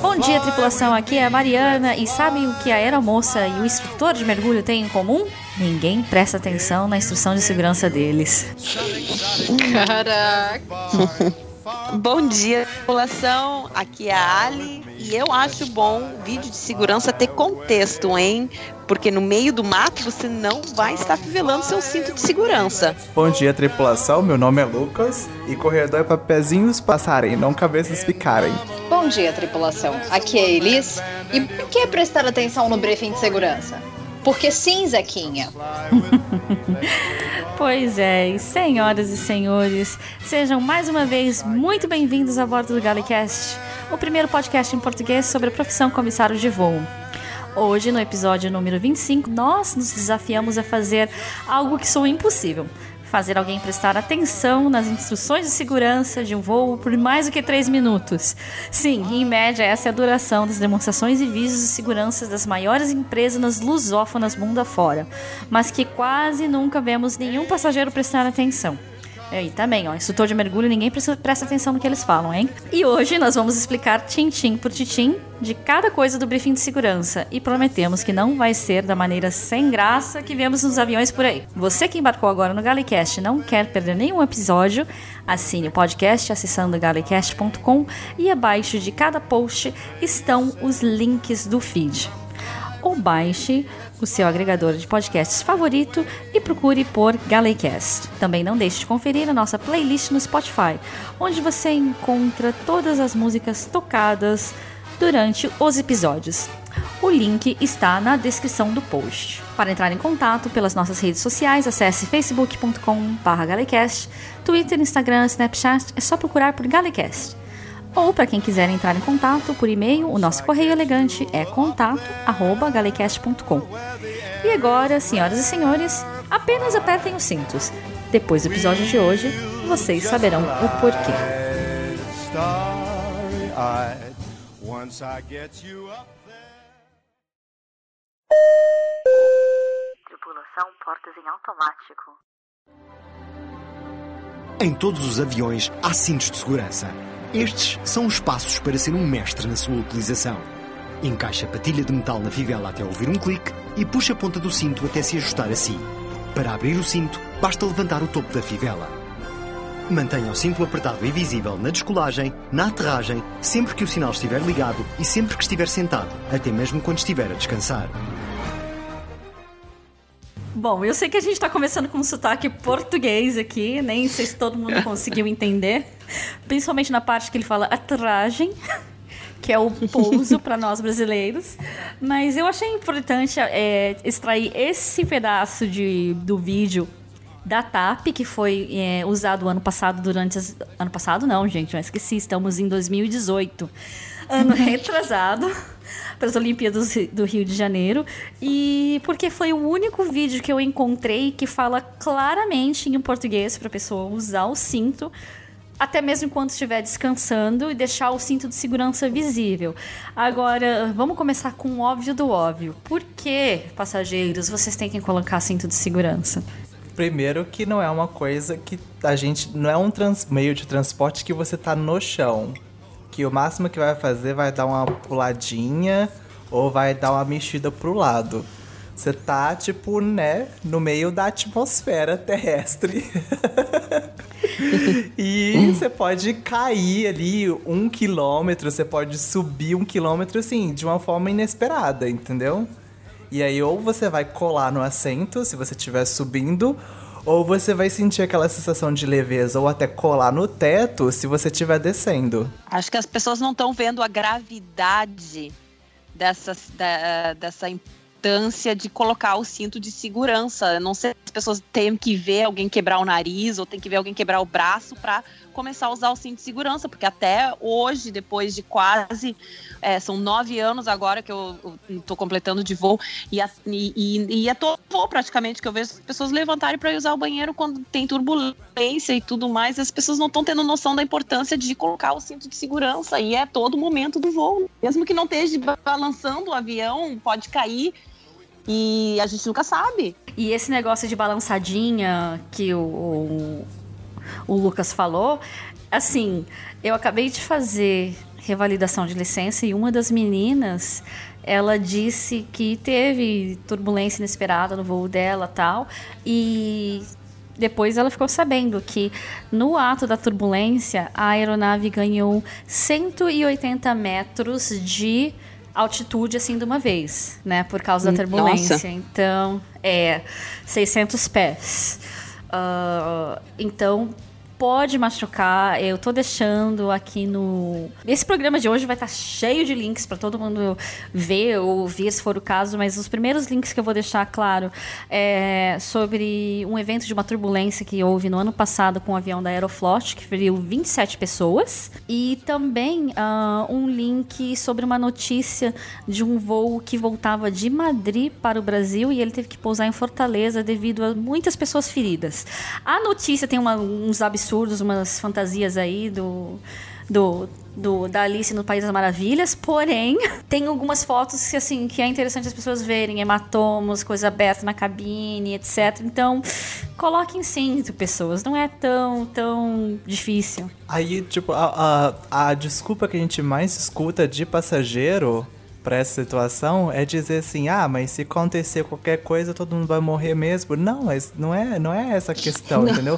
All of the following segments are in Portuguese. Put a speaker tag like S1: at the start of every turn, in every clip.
S1: Bom dia, tripulação. Aqui é a Mariana. E sabem o que a aeromoça e o instrutor de mergulho têm em comum? Ninguém presta atenção na instrução de segurança deles.
S2: Caraca! Bom dia, população. Aqui é a Ali e eu acho bom vídeo de segurança ter contexto, hein? Porque no meio do mato você não vai estar fivelando seu cinto de segurança.
S3: Bom dia, tripulação. Meu nome é Lucas e corredor é para pezinhos passarem, não cabeças ficarem.
S4: Bom dia, tripulação. Aqui é Elis. E por que prestar atenção no briefing de segurança? Porque sim, Zequinha.
S1: pois é, senhoras e senhores, sejam mais uma vez muito bem-vindos a bordo do Galecast, o primeiro podcast em português sobre a profissão comissário de voo. Hoje, no episódio número 25, nós nos desafiamos a fazer algo que sou impossível fazer alguém prestar atenção nas instruções de segurança de um voo por mais do que 3 minutos. Sim, em média, essa é a duração das demonstrações e vídeos de segurança das maiores empresas lusófonas mundo afora, mas que quase nunca vemos nenhum passageiro prestar atenção. E também, ó, instrutor de mergulho, ninguém presta atenção no que eles falam, hein? E hoje nós vamos explicar tintim por tintim de cada coisa do briefing de segurança e prometemos que não vai ser da maneira sem graça que vemos nos aviões por aí. Você que embarcou agora no Galecast não quer perder nenhum episódio, assine o podcast acessando galecast.com e abaixo de cada post estão os links do feed ou baixe o seu agregador de podcasts favorito e procure por Galecast. Também não deixe de conferir a nossa playlist no Spotify, onde você encontra todas as músicas tocadas durante os episódios. O link está na descrição do post. Para entrar em contato pelas nossas redes sociais, acesse facebook.com/galecast, Twitter, Instagram, Snapchat, é só procurar por Galecast. Ou para quem quiser entrar em contato por e-mail, o nosso correio elegante é contato@galecast.com. E agora, senhoras e senhores, apenas apertem os cintos. Depois do episódio de hoje, vocês saberão o porquê.
S5: Tripulação portas em automático.
S6: Em todos os aviões há cintos de segurança. Estes são os passos para ser um mestre na sua utilização. Encaixe a patilha de metal na fivela até ouvir um clique e puxe a ponta do cinto até se ajustar a si. Para abrir o cinto, basta levantar o topo da fivela. Mantenha o cinto apertado e visível na descolagem, na aterragem, sempre que o sinal estiver ligado e sempre que estiver sentado, até mesmo quando estiver a descansar.
S1: Bom, eu sei que a gente está começando com um sotaque português aqui, nem sei se todo mundo conseguiu entender. Principalmente na parte que ele fala aterragem, que é o pouso para nós brasileiros. Mas eu achei importante é, extrair esse pedaço de, do vídeo da TAP, que foi é, usado ano passado durante. As, ano passado não, gente, eu esqueci, estamos em 2018. Ano retrasado para as Olimpíadas do Rio de Janeiro e porque foi o único vídeo que eu encontrei que fala claramente em português para a pessoa usar o cinto até mesmo enquanto estiver descansando e deixar o cinto de segurança visível. Agora, vamos começar com o óbvio do óbvio. Por que, passageiros, vocês têm que colocar cinto de segurança?
S3: Primeiro que não é uma coisa que a gente não é um trans, meio de transporte que você tá no chão que o máximo que vai fazer vai dar uma puladinha ou vai dar uma mexida pro lado. Você tá, tipo, né, no meio da atmosfera terrestre. e você pode cair ali um quilômetro, você pode subir um quilômetro, assim, de uma forma inesperada, entendeu? E aí, ou você vai colar no assento, se você estiver subindo, ou você vai sentir aquela sensação de leveza ou até colar no teto se você estiver descendo.
S2: Acho que as pessoas não estão vendo a gravidade dessa, da, dessa importância de colocar o cinto de segurança. Não sei se as pessoas têm que ver alguém quebrar o nariz ou tem que ver alguém quebrar o braço para começar a usar o cinto de segurança, porque até hoje, depois de quase é, são nove anos agora que eu estou completando de voo e, a, e, e é todo voo praticamente que eu vejo as pessoas levantarem para usar o banheiro quando tem turbulência e tudo mais. As pessoas não estão tendo noção da importância de colocar o cinto de segurança e é todo momento do voo, mesmo que não esteja balançando o avião, pode cair. E a gente nunca sabe.
S1: E esse negócio de balançadinha que o, o Lucas falou, assim, eu acabei de fazer revalidação de licença e uma das meninas ela disse que teve turbulência inesperada no voo dela tal e depois ela ficou sabendo que no ato da turbulência a aeronave ganhou 180 metros de altitude assim de uma vez, né, por causa da turbulência.
S2: Nossa.
S1: Então, é 600 pés. Uh, então pode machucar. Eu tô deixando aqui no. Esse programa de hoje vai estar cheio de links para todo mundo ver ou ouvir, se for o caso, mas os primeiros links que eu vou deixar, claro, é sobre um evento de uma turbulência que houve no ano passado com o um avião da Aeroflot, que feriu 27 pessoas. E também uh, um link sobre uma notícia de um voo que voltava de Madrid para o Brasil e ele teve que pousar em Fortaleza devido a muitas pessoas feridas. A notícia tem uma, uns absurdos absurdos, umas fantasias aí do, do, do, da Alice no País das Maravilhas, porém, tem algumas fotos que, assim, que é interessante as pessoas verem, hematomos, coisa aberta na cabine, etc. Então, coloquem cinto, pessoas, não é tão, tão difícil.
S3: Aí, tipo, a, a, a desculpa que a gente mais escuta de passageiro para essa situação é dizer assim, ah, mas se acontecer qualquer coisa, todo mundo vai morrer mesmo. Não, mas não é, não é essa questão, entendeu?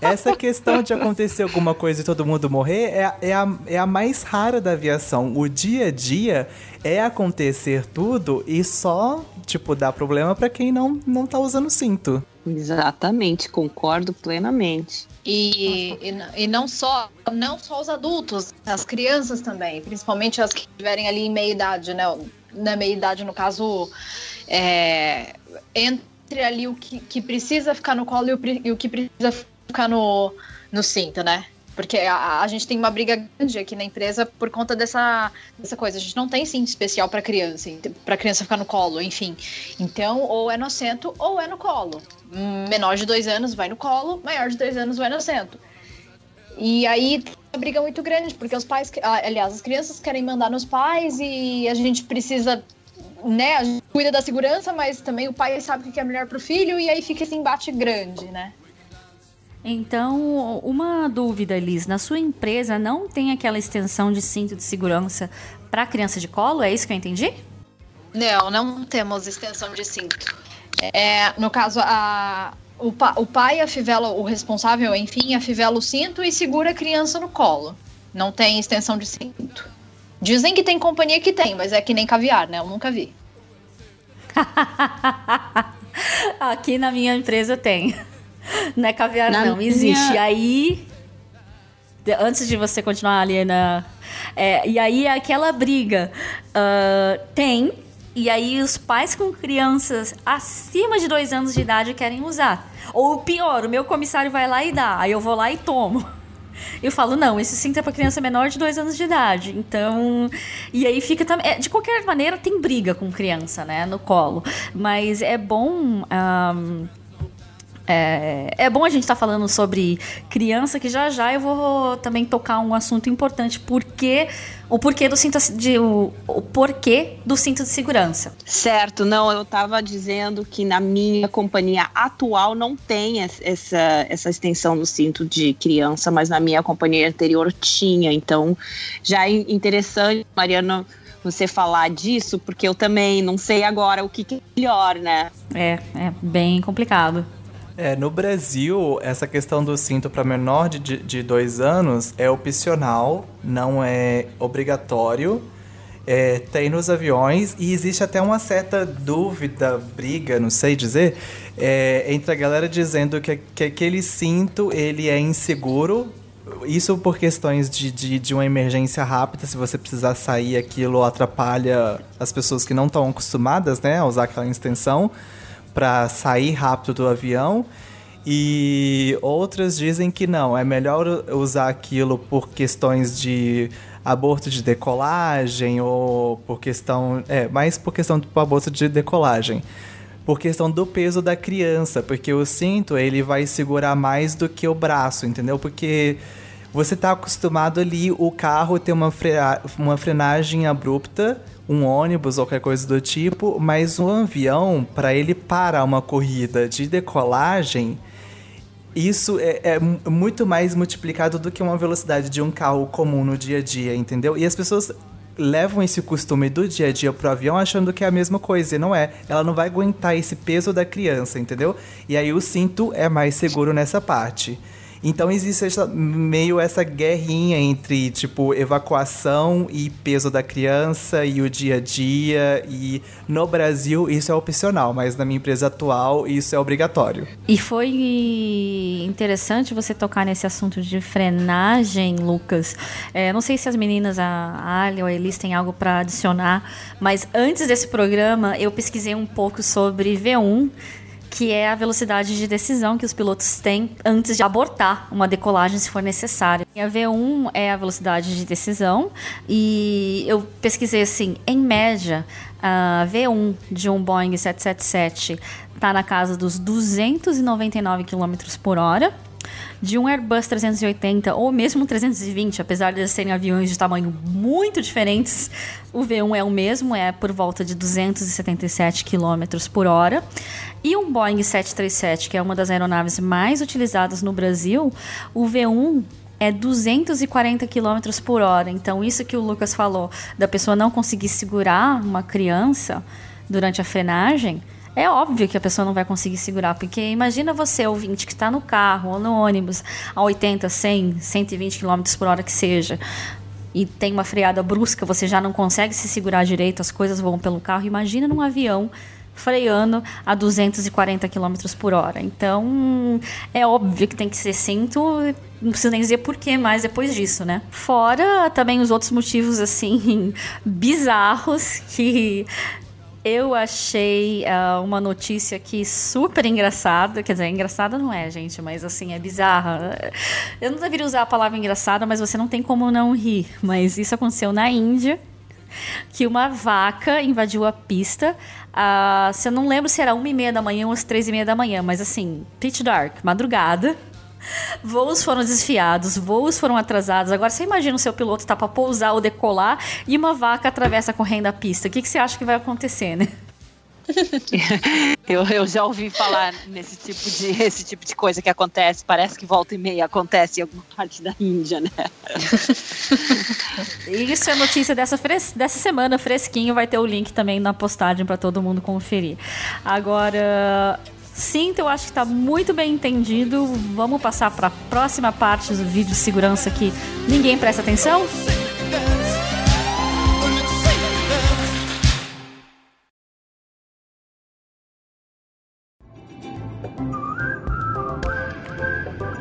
S3: Essa questão de acontecer alguma coisa e todo mundo morrer é, é, a, é a mais rara da aviação. O dia a dia é acontecer tudo e só, tipo, dar problema para quem não, não tá usando cinto.
S2: Exatamente, concordo plenamente.
S4: E, e, e, não só não só os adultos, as crianças também, principalmente as que estiverem ali em meia idade, né? Na meia idade, no caso, é, entre ali o que, que precisa ficar no colo e o, e o que precisa ficar no, no cinto, né? Porque a, a, gente tem uma briga grande aqui na empresa por conta dessa, dessa coisa. A gente não tem cinto especial para criança, para criança ficar no colo, enfim. Então, ou é no assento ou é no colo. Menor de dois anos vai no colo, maior de dois anos vai no assento. E aí tem uma briga muito grande, porque os pais, aliás, as crianças querem mandar nos pais e a gente precisa né, a gente cuida da segurança, mas também o pai sabe o que é melhor pro filho, e aí fica esse embate grande, né?
S1: Então, uma dúvida, Liz. Na sua empresa não tem aquela extensão de cinto de segurança para criança de colo? É isso que eu entendi?
S4: Não, não temos extensão de cinto. É, no caso, a, o, pa, o pai afivela, o responsável, enfim, afivela o cinto e segura a criança no colo. Não tem extensão de cinto. Dizem que tem companhia que tem, mas é que nem caviar, né? Eu nunca vi.
S1: Aqui na minha empresa tem. Não é caviar, Na não. Minha... Existe. Aí. Antes de você continuar ali na. É, e aí aquela briga uh, tem. E aí os pais com crianças acima de dois anos de idade querem usar. Ou pior, o meu comissário vai lá e dá. Aí eu vou lá e tomo. Eu falo, não, esse cinto é para criança menor de dois anos de idade. Então. E aí fica também. É, de qualquer maneira, tem briga com criança, né? No colo. Mas é bom. Um, é, é, bom a gente estar tá falando sobre criança, que já já eu vou também tocar um assunto importante, porque o porquê do cinto de o, o porquê do cinto de segurança.
S2: Certo, não, eu estava dizendo que na minha companhia atual não tem essa, essa extensão do cinto de criança, mas na minha companhia anterior tinha. Então, já é interessante, Mariana, você falar disso, porque eu também não sei agora o que, que é melhor, né?
S1: É, é bem complicado.
S3: É, no Brasil, essa questão do cinto para menor de, de dois anos é opcional, não é obrigatório. É, tem nos aviões e existe até uma certa dúvida, briga, não sei dizer, é, entre a galera dizendo que, que aquele cinto ele é inseguro. Isso por questões de, de, de uma emergência rápida, se você precisar sair, aquilo atrapalha as pessoas que não estão acostumadas né, a usar aquela extensão para sair rápido do avião. E outras dizem que não, é melhor usar aquilo por questões de aborto de decolagem ou por questão. É, mais por questão do aborto de decolagem. Por questão do peso da criança, porque o cinto ele vai segurar mais do que o braço, entendeu? Porque você está acostumado ali, o carro ter uma, uma frenagem abrupta um ônibus ou qualquer coisa do tipo, mas um avião, para ele parar uma corrida de decolagem, isso é, é mu- muito mais multiplicado do que uma velocidade de um carro comum no dia a dia, entendeu? E as pessoas levam esse costume do dia a dia pro avião achando que é a mesma coisa, e não é. Ela não vai aguentar esse peso da criança, entendeu? E aí o cinto é mais seguro nessa parte. Então existe essa- meio essa guerrinha entre, tipo, evacuação e peso da criança e o dia a dia. E no Brasil isso é opcional, mas na minha empresa atual isso é obrigatório.
S1: E foi interessante você tocar nesse assunto de frenagem, Lucas. É, não sei se as meninas, a Ali ou a Elis, têm algo para adicionar, mas antes desse programa eu pesquisei um pouco sobre V1 que é a velocidade de decisão que os pilotos têm antes de abortar uma decolagem se for necessário. E a V1 é a velocidade de decisão e eu pesquisei assim, em média, a V1 de um Boeing 777 está na casa dos 299 km por hora. De um Airbus 380 ou mesmo 320, apesar de eles serem aviões de tamanho muito diferentes, o V1 é o mesmo, é por volta de 277 km por hora. E um Boeing 737, que é uma das aeronaves mais utilizadas no Brasil, o V1 é 240 km por hora. Então, isso que o Lucas falou, da pessoa não conseguir segurar uma criança durante a frenagem, é óbvio que a pessoa não vai conseguir segurar, porque imagina você, ouvinte, que está no carro ou no ônibus a 80, 100, 120 km por hora que seja, e tem uma freada brusca, você já não consegue se segurar direito, as coisas vão pelo carro. Imagina num avião freando a 240 km por hora. Então, é óbvio que tem que ser cinto, não preciso nem dizer por que mais depois disso, né? Fora também os outros motivos, assim, bizarros que eu achei uh, uma notícia aqui super engraçada. Quer dizer, engraçada não é, gente, mas assim, é bizarra. Eu não deveria usar a palavra engraçada, mas você não tem como não rir. Mas isso aconteceu na Índia. Que uma vaca invadiu a pista. Uh, se eu não lembro se era uma e meia da manhã ou três e meia da manhã, mas assim, pitch dark, madrugada. Voos foram desviados, voos foram atrasados. Agora você imagina o seu piloto tá para pousar ou decolar e uma vaca atravessa correndo a pista. O que, que você acha que vai acontecer, né?
S2: eu, eu já ouvi falar nesse tipo de esse tipo de coisa que acontece. Parece que volta e meia acontece em alguma parte da Índia, né?
S1: Isso é notícia dessa, dessa semana, fresquinho. Vai ter o link também na postagem para todo mundo conferir. Agora, Sim, eu acho que está muito bem entendido. Vamos passar para a próxima parte do vídeo de segurança que ninguém presta atenção.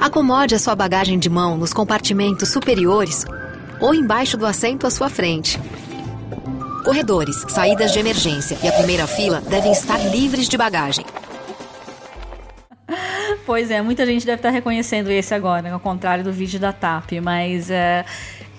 S7: Acomode a sua bagagem de mão nos compartimentos superiores ou embaixo do assento à sua frente. Corredores, saídas de emergência e a primeira fila devem estar livres de bagagem.
S1: Pois é, muita gente deve estar reconhecendo esse agora, ao contrário do vídeo da TAP, mas é,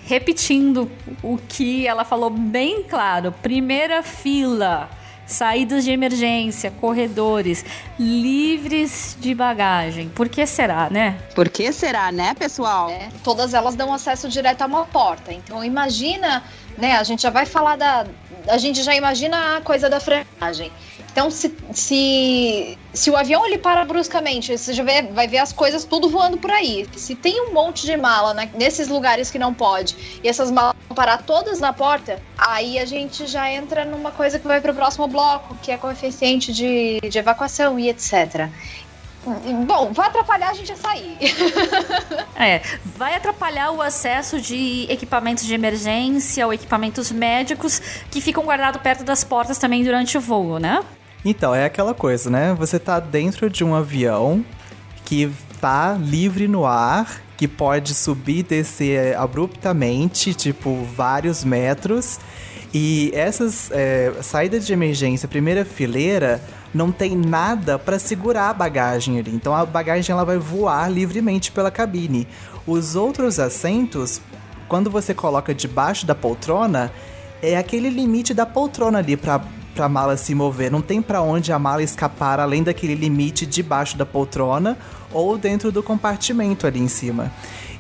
S1: repetindo o que ela falou bem claro: primeira fila, saídas de emergência, corredores, livres de bagagem. Por que será, né?
S2: Por que será, né, pessoal?
S4: É, todas elas dão acesso direto a uma porta. Então imagina, né? A gente já vai falar da. A gente já imagina a coisa da frenagem. Então, se, se, se o avião ele para bruscamente, você já vê, vai ver as coisas tudo voando por aí. Se tem um monte de mala né, nesses lugares que não pode, e essas malas vão parar todas na porta, aí a gente já entra numa coisa que vai para o próximo bloco, que é coeficiente de, de evacuação e etc. Bom, vai atrapalhar a gente a sair.
S1: é, vai atrapalhar o acesso de equipamentos de emergência ou equipamentos médicos que ficam guardados perto das portas também durante o voo, né?
S3: Então, é aquela coisa, né? Você tá dentro de um avião que tá livre no ar, que pode subir e descer abruptamente, tipo, vários metros. E essas é, saídas de emergência, primeira fileira, não tem nada para segurar a bagagem ali. Então a bagagem ela vai voar livremente pela cabine. Os outros assentos, quando você coloca debaixo da poltrona, é aquele limite da poltrona ali para para a mala se mover. Não tem para onde a mala escapar além daquele limite debaixo da poltrona ou dentro do compartimento ali em cima.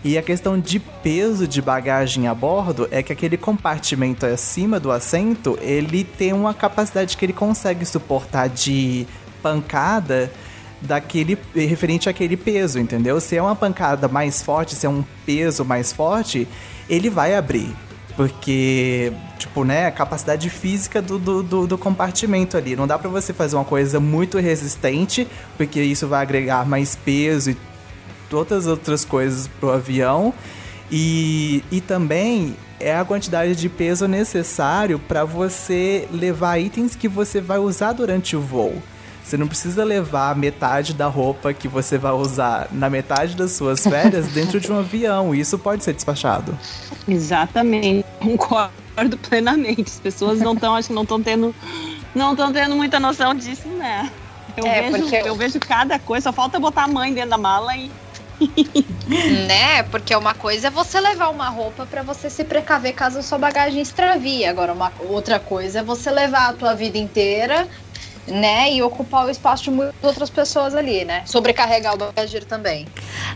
S3: E a questão de peso de bagagem a bordo é que aquele compartimento acima do assento, ele tem uma capacidade que ele consegue suportar de pancada daquele referente àquele peso, entendeu? Se é uma pancada mais forte, se é um peso mais forte, ele vai abrir. Porque, tipo, né, a capacidade física do, do, do, do compartimento ali. Não dá para você fazer uma coisa muito resistente, porque isso vai agregar mais peso e todas as outras coisas pro avião. E, e também é a quantidade de peso necessário para você levar itens que você vai usar durante o voo. Você não precisa levar metade da roupa que você vai usar na metade das suas férias dentro de um avião. Isso pode ser despachado.
S2: Exatamente. Concordo plenamente. As pessoas não estão, acho que não estão tendo, não estão tendo muita noção disso, né? Eu,
S4: É,
S2: vejo,
S4: porque-
S2: eu vejo cada coisa, só falta botar a mãe dentro da mala e.
S4: né? Porque uma coisa é você levar uma roupa pra você se precaver caso a sua bagagem extravie. Agora, uma outra coisa é você levar a tua vida inteira, né? E ocupar o espaço de muitas outras pessoas ali, né? Sobrecarregar o bagageiro também.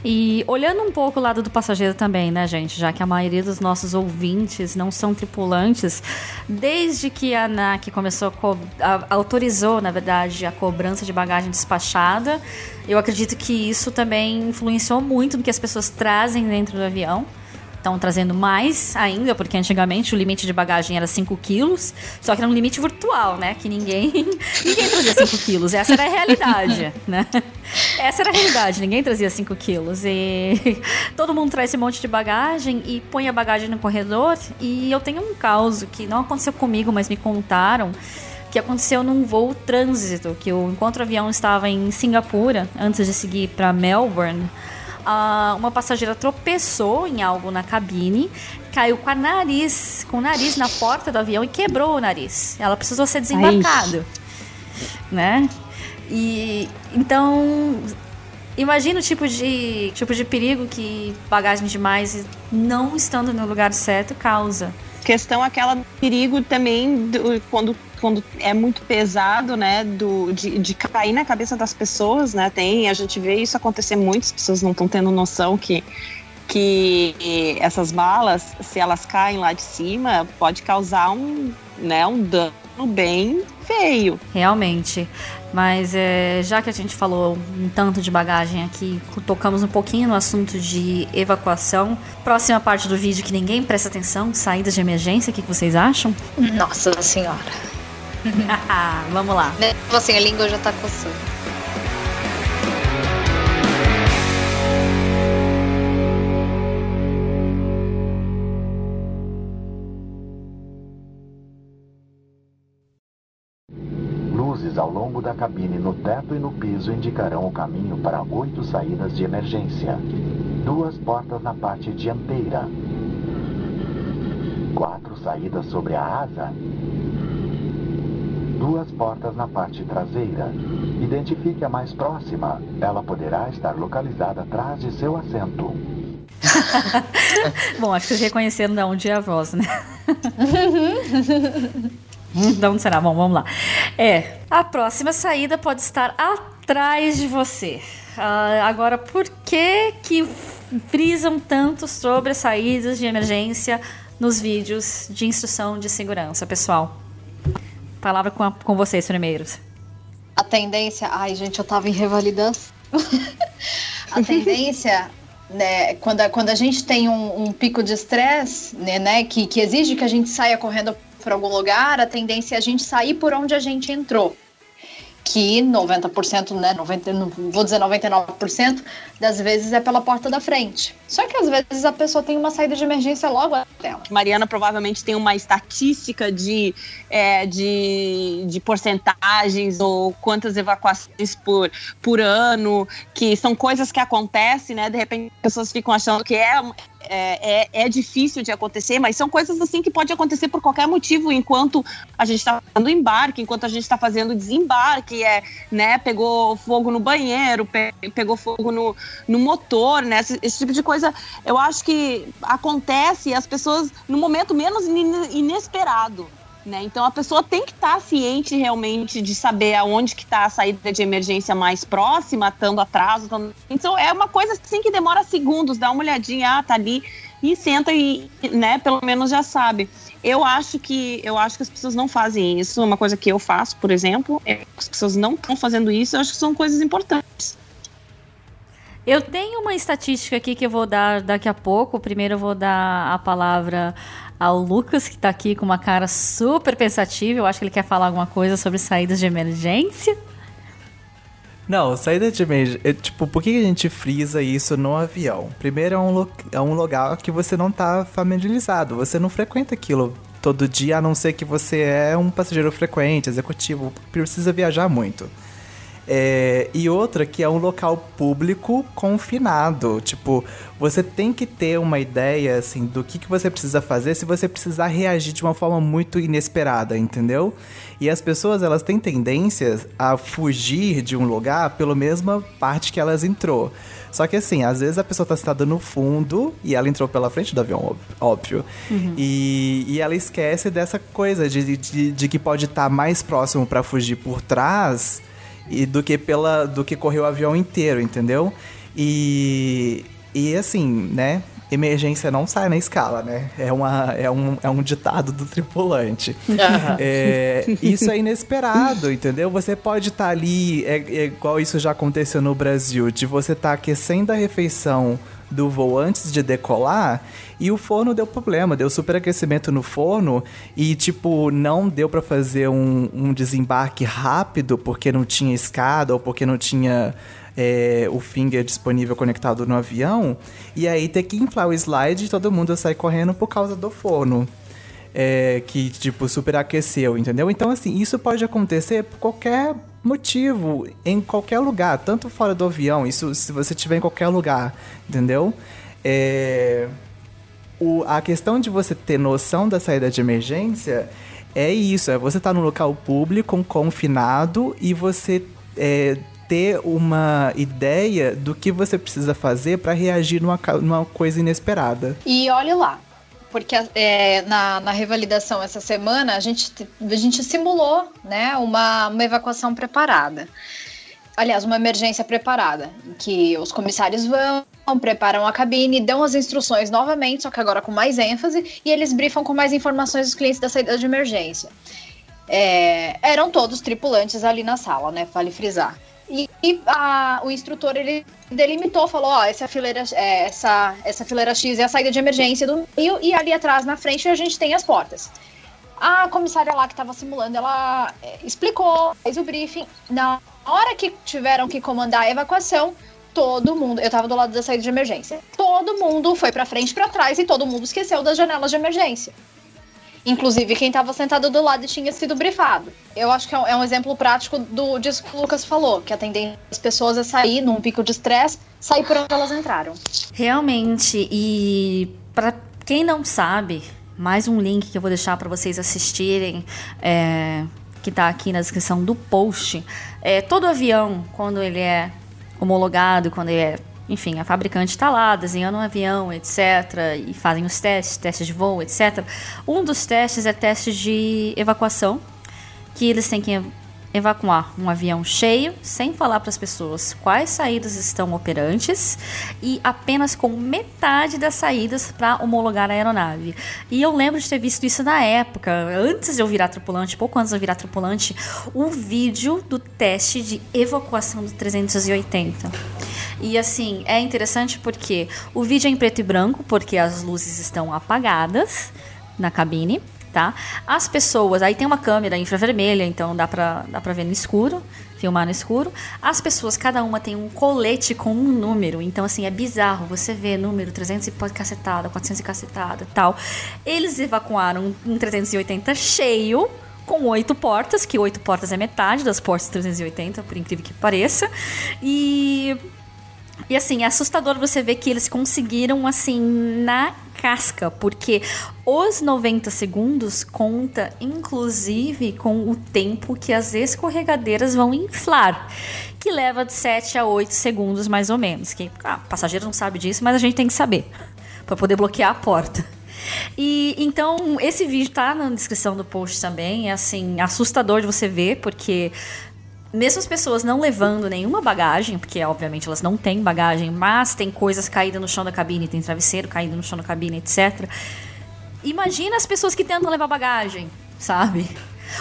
S1: E olhando um pouco o lado do passageiro também, né, gente? Já que a maioria dos nossos ouvintes não são tripulantes, desde que a ANAC começou a, a- autorizou, na verdade, a cobrança de bagagem despachada, eu acredito que isso também influenciou muito no que as pessoas trazem dentro do avião. Estão trazendo mais ainda, porque antigamente o limite de bagagem era 5 quilos, só que era um limite virtual, né? Que ninguém, ninguém trazia 5 quilos. Essa era a realidade, né? Essa era a realidade, ninguém trazia 5 quilos. E todo mundo traz esse monte de bagagem e põe a bagagem no corredor. E eu tenho um caso que não aconteceu comigo, mas me contaram que aconteceu num voo trânsito, que o enquanto o avião estava em Singapura, antes de seguir para Melbourne, ah, uma passageira tropeçou em algo na cabine, caiu com a nariz, com o nariz na porta do avião e quebrou o nariz. Ela precisou ser desembarcada, né? E então imagina o tipo de tipo de perigo que bagagem demais não estando no lugar certo causa.
S2: Questão aquela do perigo também do- quando, quando é muito pesado, né? Do, de, de cair na cabeça das pessoas, né? Tem, a gente vê isso acontecer muito, as pessoas não estão tendo noção que, que essas balas, se elas caem lá de cima, pode causar um, né, um dano bem feio.
S1: Realmente. Mas é, já que a gente falou um tanto de bagagem aqui, tocamos um pouquinho no assunto de evacuação. Próxima parte do vídeo que ninguém presta atenção, saídas de emergência, o que, que vocês acham?
S4: Nossa senhora.
S1: Vamos lá.
S4: Assim, a língua já tá coçando.
S8: Ao longo da cabine, no teto e no piso indicarão o caminho para oito saídas de emergência. Duas portas na parte dianteira. Quatro saídas sobre a asa. Duas portas na parte traseira. Identifique a mais próxima. Ela poderá estar localizada atrás de seu assento.
S1: Bom, acho que vocês reconheceram de onde é a voz, né? Onde será? Bom, vamos lá. É, a próxima saída pode estar atrás de você. Ah, agora, por que que frisam tanto sobre as saídas de emergência nos vídeos de instrução de segurança, pessoal? Palavra com, a- com vocês primeiros.
S4: A tendência. Ai, gente, eu tava em revalidação. a tendência. Né, quando, a, quando a gente tem um, um pico de estresse, né, né, que, que exige que a gente saia correndo para algum lugar, a tendência é a gente sair por onde a gente entrou. Que 90%, né, 90, não vou dizer 99% das vezes é pela porta da frente. Só que às vezes a pessoa tem uma saída de emergência logo dela.
S2: Mariana provavelmente tem uma estatística de, é, de, de porcentagens ou quantas evacuações por, por ano, que são coisas que acontecem, né? De repente as pessoas ficam achando que é, é, é, é difícil de acontecer, mas são coisas assim que pode acontecer por qualquer motivo, enquanto a gente está fazendo embarque, enquanto a gente está fazendo desembarque, é, né? Pegou fogo no banheiro, pe- pegou fogo no, no motor, né? Esse, esse tipo de coisa, eu acho que acontece as pessoas no momento menos in- inesperado. Né? Então a pessoa tem que estar ciente realmente de saber aonde que está a saída de emergência mais próxima, estando atraso. Tando... Então é uma coisa assim que demora segundos, dá uma olhadinha, ah, tá ali, e senta e, né, pelo menos já sabe. Eu acho que eu acho que as pessoas não fazem isso. Uma coisa que eu faço, por exemplo, é as pessoas não estão fazendo isso. Eu acho que são coisas importantes.
S1: Eu tenho uma estatística aqui que eu vou dar daqui a pouco. Primeiro eu vou dar a palavra ao Lucas, que está aqui com uma cara super pensativa. Eu acho que ele quer falar alguma coisa sobre saídas de emergência.
S3: Não, saída de emergência. Tipo, por que a gente frisa isso no avião? Primeiro, é um, lo... é um lugar que você não tá familiarizado. Você não frequenta aquilo todo dia, a não ser que você é um passageiro frequente, executivo, precisa viajar muito. É, e outra que é um local público confinado. Tipo, você tem que ter uma ideia assim do que, que você precisa fazer se você precisar reagir de uma forma muito inesperada, entendeu? E as pessoas elas têm tendências a fugir de um lugar pela mesma parte que elas entrou. Só que assim, às vezes a pessoa tá sentada no fundo e ela entrou pela frente do avião, óbvio. Uhum. E, e ela esquece dessa coisa de, de, de que pode estar tá mais próximo para fugir por trás e do que pela do que correr o avião inteiro, entendeu? E e assim, né? Emergência não sai na escala, né? É, uma, é, um, é um ditado do tripulante. é, isso é inesperado, entendeu? Você pode estar tá ali, é, é, igual isso já aconteceu no Brasil, de você estar tá aquecendo a refeição do voo antes de decolar e o forno deu problema, deu superaquecimento no forno e, tipo, não deu para fazer um, um, desembarque rápido porque não tinha escada ou porque não tinha é, o finger disponível conectado no avião. E aí ter que inflar o slide e todo mundo sai correndo por causa do forno. É, que, tipo, superaqueceu, entendeu? Então, assim, isso pode acontecer por qualquer motivo, em qualquer lugar, tanto fora do avião, isso se você estiver em qualquer lugar, entendeu? É o, a questão de você ter noção da saída de emergência é isso, é você estar tá no local público, confinado, e você é, ter uma ideia do que você precisa fazer para reagir numa, numa coisa inesperada.
S4: E olhe lá, porque é, na, na revalidação essa semana a gente, a gente simulou né, uma, uma evacuação preparada aliás, uma emergência preparada, em que os comissários vão, preparam a cabine, dão as instruções novamente, só que agora com mais ênfase, e eles brifam com mais informações dos clientes da saída de emergência. É, eram todos tripulantes ali na sala, né? Vale frisar. E, e a, o instrutor ele delimitou, falou: ó, essa fileira, é, essa, essa fileira X é a saída de emergência do meio, e ali atrás na frente a gente tem as portas. A comissária lá que estava simulando, ela é, explicou, fez o briefing. Na hora que tiveram que comandar a evacuação, todo mundo, eu tava do lado da saída de emergência. Todo mundo foi para frente para trás e todo mundo esqueceu das janelas de emergência. Inclusive quem estava sentado do lado tinha sido brifado. Eu acho que é um é exemplo prático do disso que o Lucas falou, que a tendência das pessoas é sair num pico de estresse, sair por onde elas entraram.
S1: Realmente, e para quem não sabe, mais um link que eu vou deixar para vocês assistirem. É, que está aqui na descrição do post, é, todo avião, quando ele é homologado, quando ele é, enfim, a fabricante está lá desenhando um avião, etc., e fazem os testes, testes de voo, etc., um dos testes é teste de evacuação, que eles têm que evacuar um avião cheio, sem falar para as pessoas quais saídas estão operantes e apenas com metade das saídas para homologar a aeronave. E eu lembro de ter visto isso na época, antes de eu virar tripulante, pouco antes de eu virar tripulante, o vídeo do teste de evacuação do 380. E assim, é interessante porque o vídeo é em preto e branco, porque as luzes estão apagadas na cabine tá? As pessoas, aí tem uma câmera infravermelha, então dá pra, dá pra ver no escuro, filmar no escuro. As pessoas, cada uma tem um colete com um número, então assim, é bizarro, você vê número 300 e cacetada, 400 e cacetada tal. Eles evacuaram um 380 cheio, com oito portas, que oito portas é metade das portas 380, por incrível que pareça. E e assim, é assustador você ver que eles conseguiram, assim, na casca, porque os 90 segundos conta, inclusive, com o tempo que as escorregadeiras vão inflar, que leva de 7 a 8 segundos, mais ou menos. Que ah, o passageiro não sabe disso, mas a gente tem que saber, para poder bloquear a porta. E então esse vídeo tá na descrição do post também, é assim, assustador de você ver, porque mesmo as pessoas não levando nenhuma bagagem, porque obviamente elas não têm bagagem, mas tem coisas caídas no chão da cabine, tem travesseiro caído no chão da cabine, etc. Imagina as pessoas que tentam levar bagagem, sabe?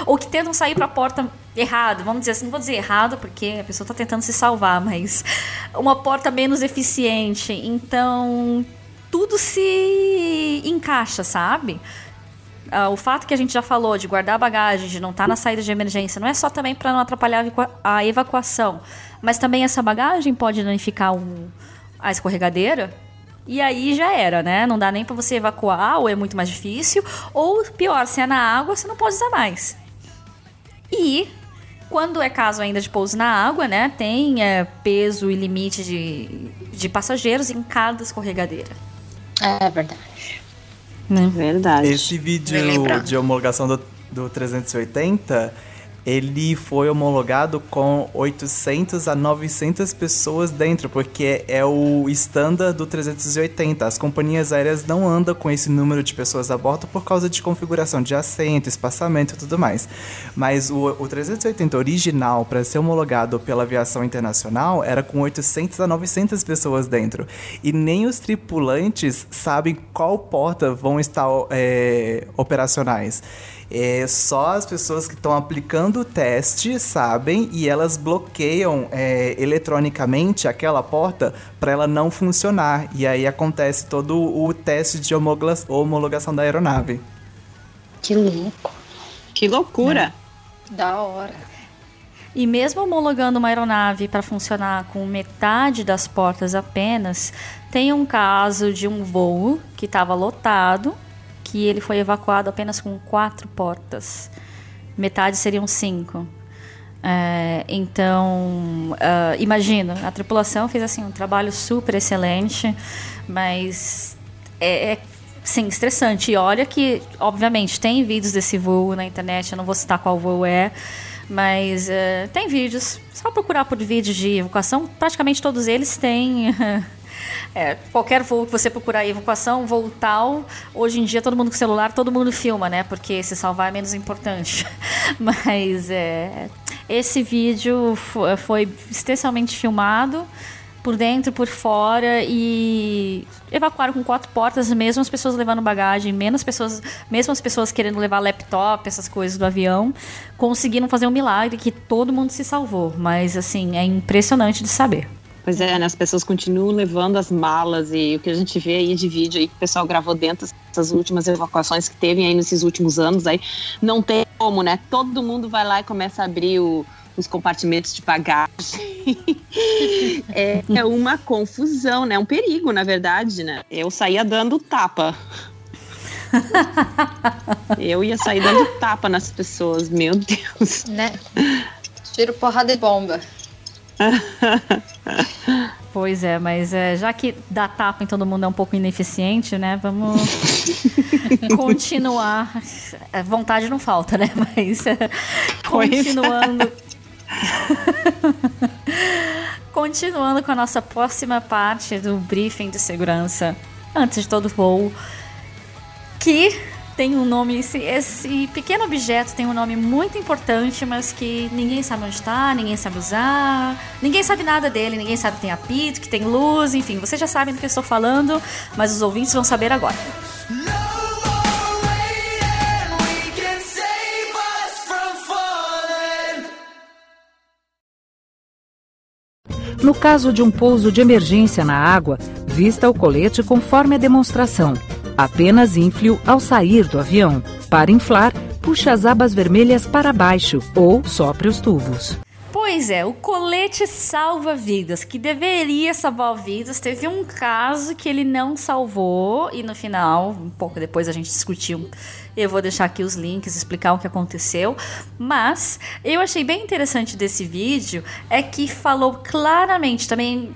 S1: Ou que tentam sair para a porta errado, vamos dizer assim, não vou dizer errado porque a pessoa está tentando se salvar, mas uma porta menos eficiente. Então, tudo se encaixa, sabe? Uh, o fato que a gente já falou de guardar a bagagem, de não estar tá na saída de emergência, não é só também para não atrapalhar a evacuação, mas também essa bagagem pode danificar o, a escorregadeira. E aí já era, né? Não dá nem para você evacuar, ou é muito mais difícil, ou pior, se é na água, você não pode usar mais. E quando é caso ainda de pouso na água, né? Tem é, peso e limite de, de passageiros em cada escorregadeira.
S4: É verdade.
S2: Né? Verdade.
S3: Esse vídeo de homologação do, do 380 ele foi homologado com 800 a 900 pessoas dentro, porque é o standard do 380. As companhias aéreas não andam com esse número de pessoas a bordo por causa de configuração de assento, espaçamento e tudo mais. Mas o, o 380 original, para ser homologado pela aviação internacional, era com 800 a 900 pessoas dentro. E nem os tripulantes sabem qual porta vão estar é, operacionais. É, só as pessoas que estão aplicando o teste sabem e elas bloqueiam é, eletronicamente aquela porta para ela não funcionar. E aí acontece todo o teste de homologação da aeronave.
S4: Que louco.
S2: Que loucura.
S4: É. Da hora.
S1: E mesmo homologando uma aeronave para funcionar com metade das portas apenas, tem um caso de um voo que estava lotado que ele foi evacuado apenas com quatro portas. Metade seriam cinco. É, então, uh, imagina, a tripulação fez assim um trabalho super excelente, mas é, é sim estressante. E olha que, obviamente, tem vídeos desse voo na internet. Eu não vou citar qual voo é, mas uh, tem vídeos. Só procurar por vídeos de evacuação, praticamente todos eles têm É, qualquer voo que você procurar evacuação, voo tal, hoje em dia todo mundo com celular, todo mundo filma, né? Porque se salvar é menos importante. Mas é, esse vídeo foi extensamente filmado por dentro, por fora e evacuaram com quatro portas, mesmo as pessoas levando bagagem, menos pessoas, mesmo as pessoas querendo levar laptop, essas coisas do avião, conseguiram fazer um milagre que todo mundo se salvou. Mas assim, é impressionante de saber.
S2: Pois é, né? As pessoas continuam levando as malas e o que a gente vê aí de vídeo aí que o pessoal gravou dentro dessas últimas evacuações que teve aí nesses últimos anos aí, não tem como, né? Todo mundo vai lá e começa a abrir o, os compartimentos de bagagem. é, é, uma confusão, né? Um perigo, na verdade, né? Eu saía dando tapa. Eu ia sair dando tapa nas pessoas, meu Deus.
S4: Né? Tiro porrada de bomba.
S1: Pois é, mas é, já que dar tapa em todo mundo é um pouco ineficiente, né? Vamos continuar. É, vontade não falta, né? Mas é, continuando. continuando com a nossa próxima parte do briefing de segurança antes de todo voo, que tem um nome, esse, esse pequeno objeto tem um nome muito importante, mas que ninguém sabe onde está, ninguém sabe usar, ninguém sabe nada dele, ninguém sabe que tem apito, que tem luz, enfim, vocês já sabem do que eu estou falando, mas os ouvintes vão saber agora.
S9: No caso de um pouso de emergência na água, vista o colete conforme a demonstração. Apenas infle-o ao sair do avião. Para inflar, puxe as abas vermelhas para baixo ou sopre os tubos.
S1: Pois é, o colete salva vidas, que deveria salvar vidas. Teve um caso que ele não salvou e no final, um pouco depois a gente discutiu. Eu vou deixar aqui os links, explicar o que aconteceu. Mas eu achei bem interessante desse vídeo é que falou claramente também.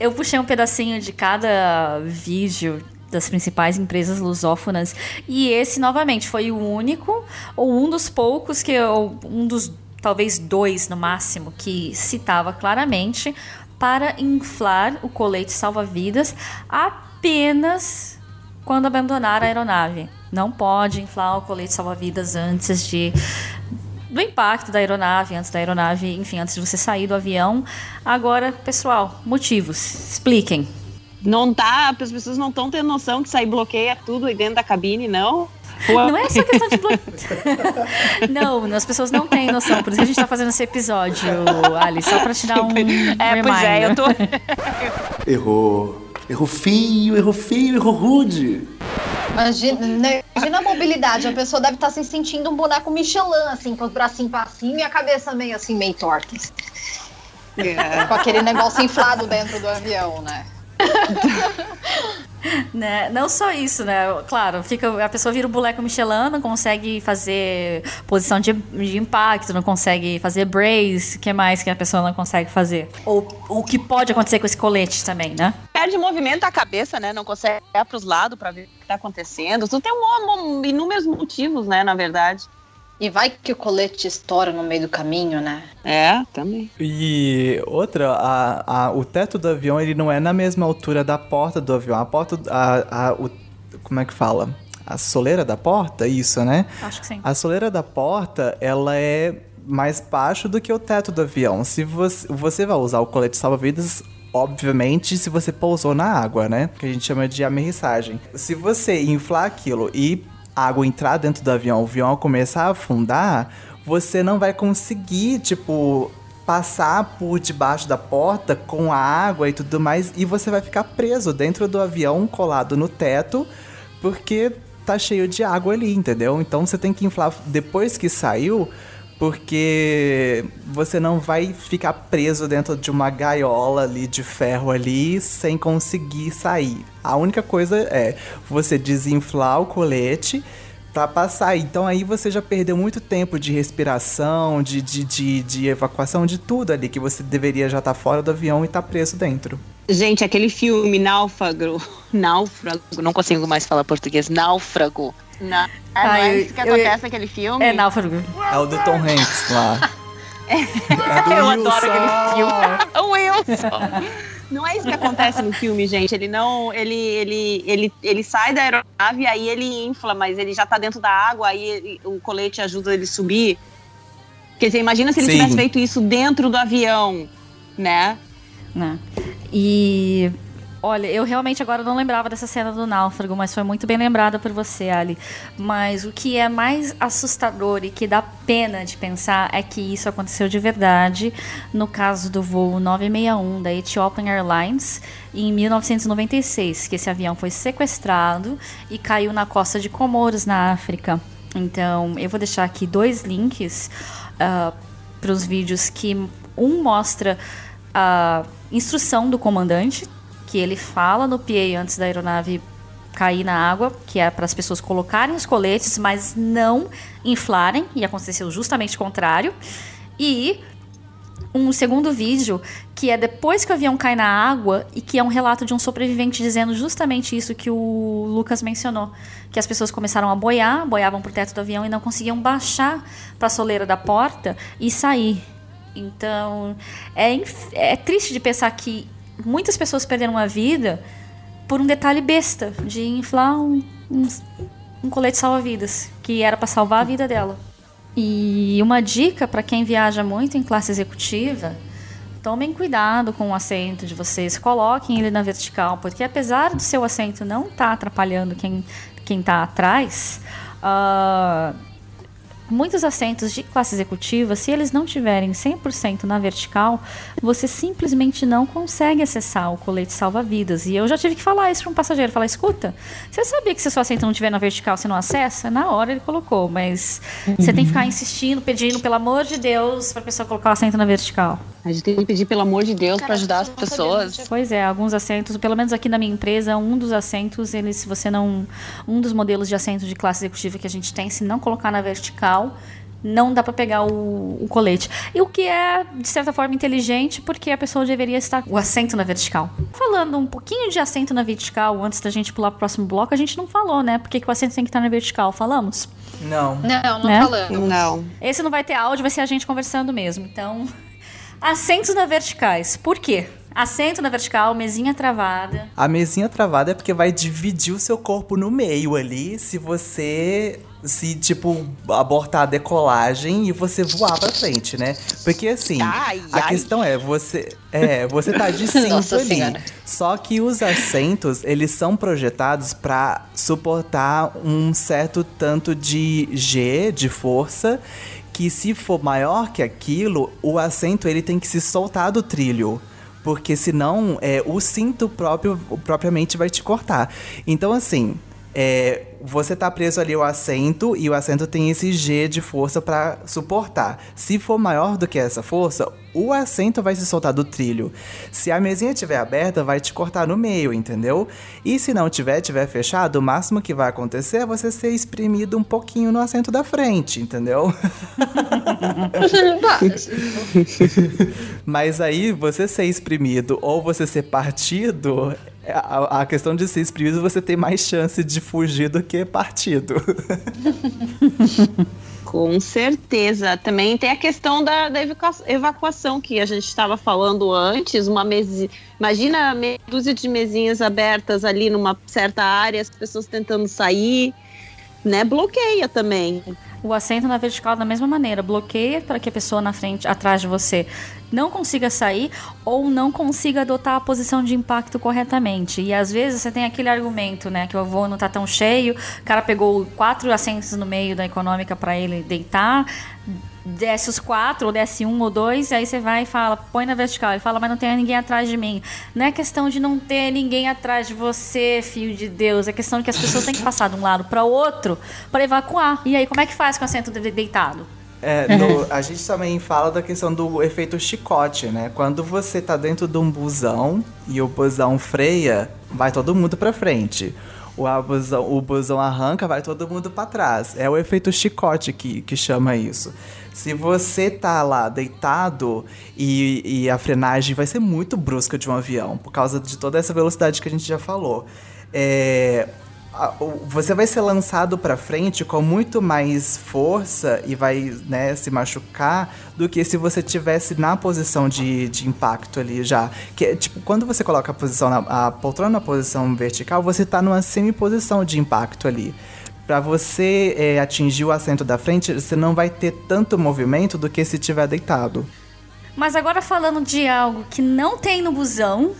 S1: Eu puxei um pedacinho de cada vídeo das principais empresas lusófonas. E esse, novamente, foi o único, ou um dos poucos, que eu, um dos talvez dois no máximo, que citava claramente para inflar o colete salva-vidas apenas quando abandonar a aeronave. Não pode inflar o colete salva-vidas antes de do impacto da aeronave, antes da aeronave, enfim, antes de você sair do avião. Agora, pessoal, motivos, expliquem
S2: não tá, as pessoas não estão tendo noção que aí bloqueia tudo aí dentro da cabine, não.
S1: Não é só questão de bloqueio. não, as pessoas não têm noção. Por isso que a gente tá fazendo esse episódio, Ali, só pra te dar um.
S2: É, pois é, eu tô.
S10: Errou. Errou feio, errou feio, errou rude.
S4: Imagina, né, imagina a mobilidade. A pessoa deve estar se sentindo um boneco Michelin, assim, com os bracinhos pra cima e a cabeça meio assim, meio torta. É. Com aquele negócio inflado dentro do avião, né?
S1: né? Não só isso, né? Claro, fica, a pessoa vira o boneco Michelin, não consegue fazer posição de, de impacto, não consegue fazer brace, o que mais que a pessoa não consegue fazer? Ou o que pode acontecer com esse colete também, né?
S2: Perde movimento a cabeça, né? Não consegue olhar para os lados para ver o que está acontecendo. Isso tem um, um, inúmeros motivos, né? Na verdade.
S4: E vai que o colete estoura no meio do caminho, né?
S2: É, também.
S3: E outra, a, a, o teto do avião ele não é na mesma altura da porta do avião. A porta, a, a, o, como é que fala? A soleira da porta, isso, né?
S1: Acho que sim.
S3: A soleira da porta, ela é mais baixo do que o teto do avião. Se você, você vai usar o colete salva-vidas obviamente, se você pousou na água, né? Que a gente chama de amerrissagem. Se você inflar aquilo e água entrar dentro do avião, o avião começar a afundar, você não vai conseguir, tipo, passar por debaixo da porta com a água e tudo mais, e você vai ficar preso dentro do avião, colado no teto, porque tá cheio de água ali, entendeu? Então você tem que inflar depois que saiu, porque você não vai ficar preso dentro de uma gaiola ali de ferro ali sem conseguir sair. A única coisa é você desinflar o colete para passar. Então aí você já perdeu muito tempo de respiração, de, de, de, de evacuação, de tudo ali que você deveria já estar tá fora do avião e estar tá preso dentro.
S2: Gente, aquele filme Náufrago, Náufrago, não consigo mais falar português, Náufrago não, é, ah, não é isso que acontece eu, naquele filme?
S1: É Náufrago.
S3: É o do Tom Hanks lá.
S2: É, é eu Wilson. adoro aquele filme. o Wilson. Não é isso que acontece no filme, gente. Ele não. Ele, ele, ele, ele sai da aeronave, aí ele infla, mas ele já tá dentro da água, aí ele, o colete ajuda ele a subir. Quer dizer, imagina se ele Sim. tivesse feito isso dentro do avião, né?
S1: Né. E Olha, eu realmente agora não lembrava dessa cena do náufrago, mas foi muito bem lembrada por você, Ali. Mas o que é mais assustador e que dá pena de pensar é que isso aconteceu de verdade no caso do voo 961 da Ethiopian Airlines em 1996, que esse avião foi sequestrado e caiu na costa de Comoros, na África. Então, eu vou deixar aqui dois links uh, para os vídeos que um mostra a instrução do comandante que ele fala no PA antes da aeronave cair na água, que é para as pessoas colocarem os coletes, mas não inflarem, e aconteceu justamente o contrário. E um segundo vídeo que é depois que o avião cai na água e que é um relato de um sobrevivente dizendo justamente isso que o Lucas mencionou, que as pessoas começaram a boiar, boiavam pro teto do avião e não conseguiam baixar para a soleira da porta e sair. Então, é, é triste de pensar que muitas pessoas perderam a vida por um detalhe besta de inflar um, um, um colete salva-vidas, que era para salvar a vida dela. E uma dica para quem viaja muito em classe executiva: tomem cuidado com o assento de vocês, coloquem ele na vertical, porque apesar do seu assento não estar tá atrapalhando quem está atrás, uh, muitos assentos de classe executiva, se eles não tiverem 100% na vertical, você simplesmente não consegue acessar o colete salva-vidas. E eu já tive que falar isso para um passageiro, falar, escuta, você sabia que se o seu assento não tiver na vertical, você não acessa? Na hora ele colocou, mas uhum. você tem que ficar insistindo, pedindo, pelo amor de Deus, para a pessoa colocar o assento na vertical.
S2: A gente tem que pedir, pelo amor de Deus, para ajudar as pessoas.
S1: Pois é, alguns assentos, pelo menos aqui na minha empresa, um dos assentos, ele, se você não. Um dos modelos de assento de classe executiva que a gente tem, se não colocar na vertical, não dá para pegar o, o, colete. E o que é, de certa forma, inteligente, porque a pessoa deveria estar o assento na vertical. Falando um pouquinho de assento na vertical, antes da gente pular pro próximo bloco, a gente não falou, né? Porque que o assento tem que estar na vertical. Falamos?
S3: Não.
S4: Não, não né? falamos.
S2: Não.
S1: Esse não vai ter áudio, vai ser a gente conversando mesmo. Então, Assentos na verticais. Por quê? Assento na vertical, mesinha travada.
S3: A mesinha travada é porque vai dividir o seu corpo no meio ali se você se, tipo, abortar a decolagem e você voar pra frente, né? Porque assim,
S2: Ai,
S3: a
S2: ai.
S3: questão é, você. É, você tá de cinto ali.
S4: Senhora.
S3: Só que os assentos, eles são projetados pra suportar um certo tanto de G, de força, que se for maior que aquilo, o assento ele tem que se soltar do trilho. Porque senão é, o cinto próprio propriamente vai te cortar. Então, assim, é, você tá preso ali ao assento e o assento tem esse G de força pra suportar. Se for maior do que essa força, o assento vai se soltar do trilho. Se a mesinha estiver aberta, vai te cortar no meio, entendeu? E se não tiver, tiver fechado, o máximo que vai acontecer é você ser espremido um pouquinho no assento da frente, entendeu? Mas aí, você ser exprimido ou você ser partido, a, a questão de ser exprimido, você tem mais chance de fugir do que partido.
S2: Com certeza. Também tem a questão da, da evacua- evacuação que a gente estava falando antes. Uma mesi... Imagina meia dúzia de mesinhas abertas ali numa certa área, as pessoas tentando sair, né? Bloqueia também.
S1: O assento na vertical da mesma maneira, bloqueia para que a pessoa na frente, atrás de você, não consiga sair ou não consiga adotar a posição de impacto corretamente. E às vezes você tem aquele argumento, né, que o voo não tá tão cheio, o cara pegou quatro assentos no meio da econômica para ele deitar, desce os quatro, ou desce um ou dois, aí você vai e fala, põe na vertical. Ele fala, mas não tem ninguém atrás de mim. Não é questão de não ter ninguém atrás de você, filho de Deus. É questão de que as pessoas têm que passar de um lado para o outro para evacuar. E aí, como é que faz com o assento de- deitado?
S3: É, no- a gente também fala da questão do efeito chicote, né? Quando você tá dentro de um busão e o busão freia, vai todo mundo pra frente. O, busão, o busão arranca, vai todo mundo pra trás. É o efeito chicote que, que chama isso. Se você tá lá deitado e, e a frenagem vai ser muito brusca de um avião, por causa de toda essa velocidade que a gente já falou. É, você vai ser lançado pra frente com muito mais força e vai né, se machucar do que se você tivesse na posição de, de impacto ali já. Que tipo, quando você coloca a posição na, a poltrona na posição vertical, você tá numa semiposição de impacto ali. Pra você é, atingir o assento da frente, você não vai ter tanto movimento do que se tiver deitado.
S1: Mas agora falando de algo que não tem no busão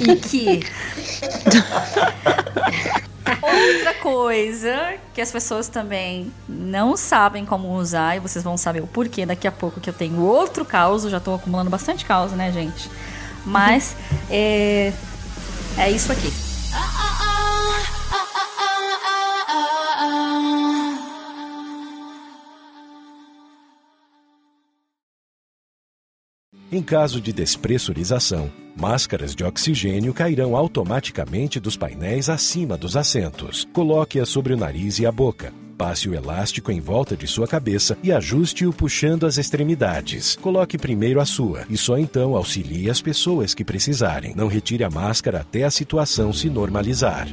S1: e que outra coisa que as pessoas também não sabem como usar e vocês vão saber o porquê daqui a pouco que eu tenho outro caos, já tô acumulando bastante caos, né, gente? Mas é é isso aqui.
S11: Em caso de despressurização, máscaras de oxigênio cairão automaticamente dos painéis acima dos assentos. Coloque-a sobre o nariz e a boca. Passe o elástico em volta de sua cabeça e ajuste-o puxando as extremidades. Coloque primeiro a sua e só então auxilie as pessoas que precisarem. Não retire a máscara até a situação se normalizar.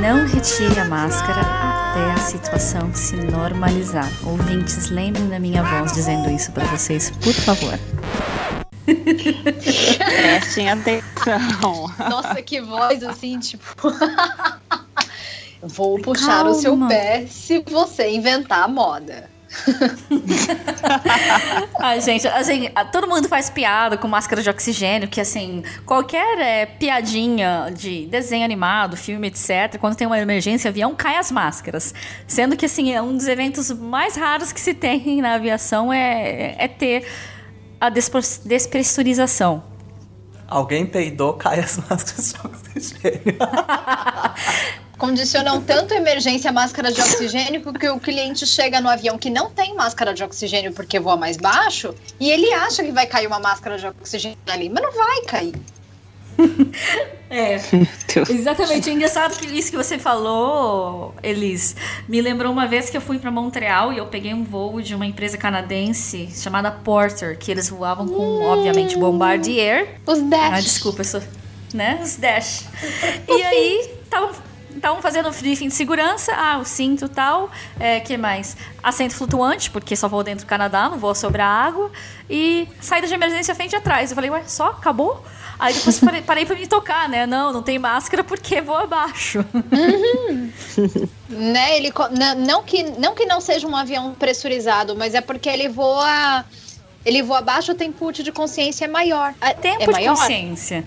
S1: Não retire a máscara até a situação se normalizar. Ouvintes, lembrem da minha voz dizendo isso pra vocês, por favor.
S2: Prestem atenção.
S4: Nossa, que voz assim, tipo. Vou puxar o seu
S1: Calma.
S4: pé se você inventar a moda.
S1: Ai, gente, assim, a- todo mundo faz piada com máscara de oxigênio, que assim, qualquer é, piadinha de desenho animado, filme, etc., quando tem uma emergência avião, cai as máscaras. Sendo que, assim, é um dos eventos mais raros que se tem na aviação é, é ter a despressurização.
S3: Alguém peidou, cai as máscaras de oxigênio.
S4: Condicionam tanto a emergência a máscara de oxigênio que o cliente chega no avião que não tem máscara de oxigênio porque voa mais baixo e ele acha que vai cair uma máscara de oxigênio ali, mas não vai cair.
S1: É, exatamente. É engraçado que isso que você falou, Elis, me lembrou uma vez que eu fui para Montreal e eu peguei um voo de uma empresa canadense chamada Porter, que eles voavam com, obviamente, Bombardier.
S4: Os Dash.
S1: Ah, desculpa, eu sou, né? Os Dash. E aí, tava Estavam fazendo briefing de segurança, ah, o cinto tal, é, que mais? Assento flutuante, porque só vou dentro do Canadá, não vou sobre a água, e saída de emergência frente e atrás. Eu falei, ué, só? Acabou? Aí depois parei, parei pra me tocar, né? Não, não tem máscara porque vou abaixo.
S4: Uhum. né, ele, não, que, não que não seja um avião pressurizado, mas é porque ele voa ele voa abaixo, o tempo de consciência é maior.
S1: Tempo
S4: é
S1: de
S4: maior?
S1: consciência.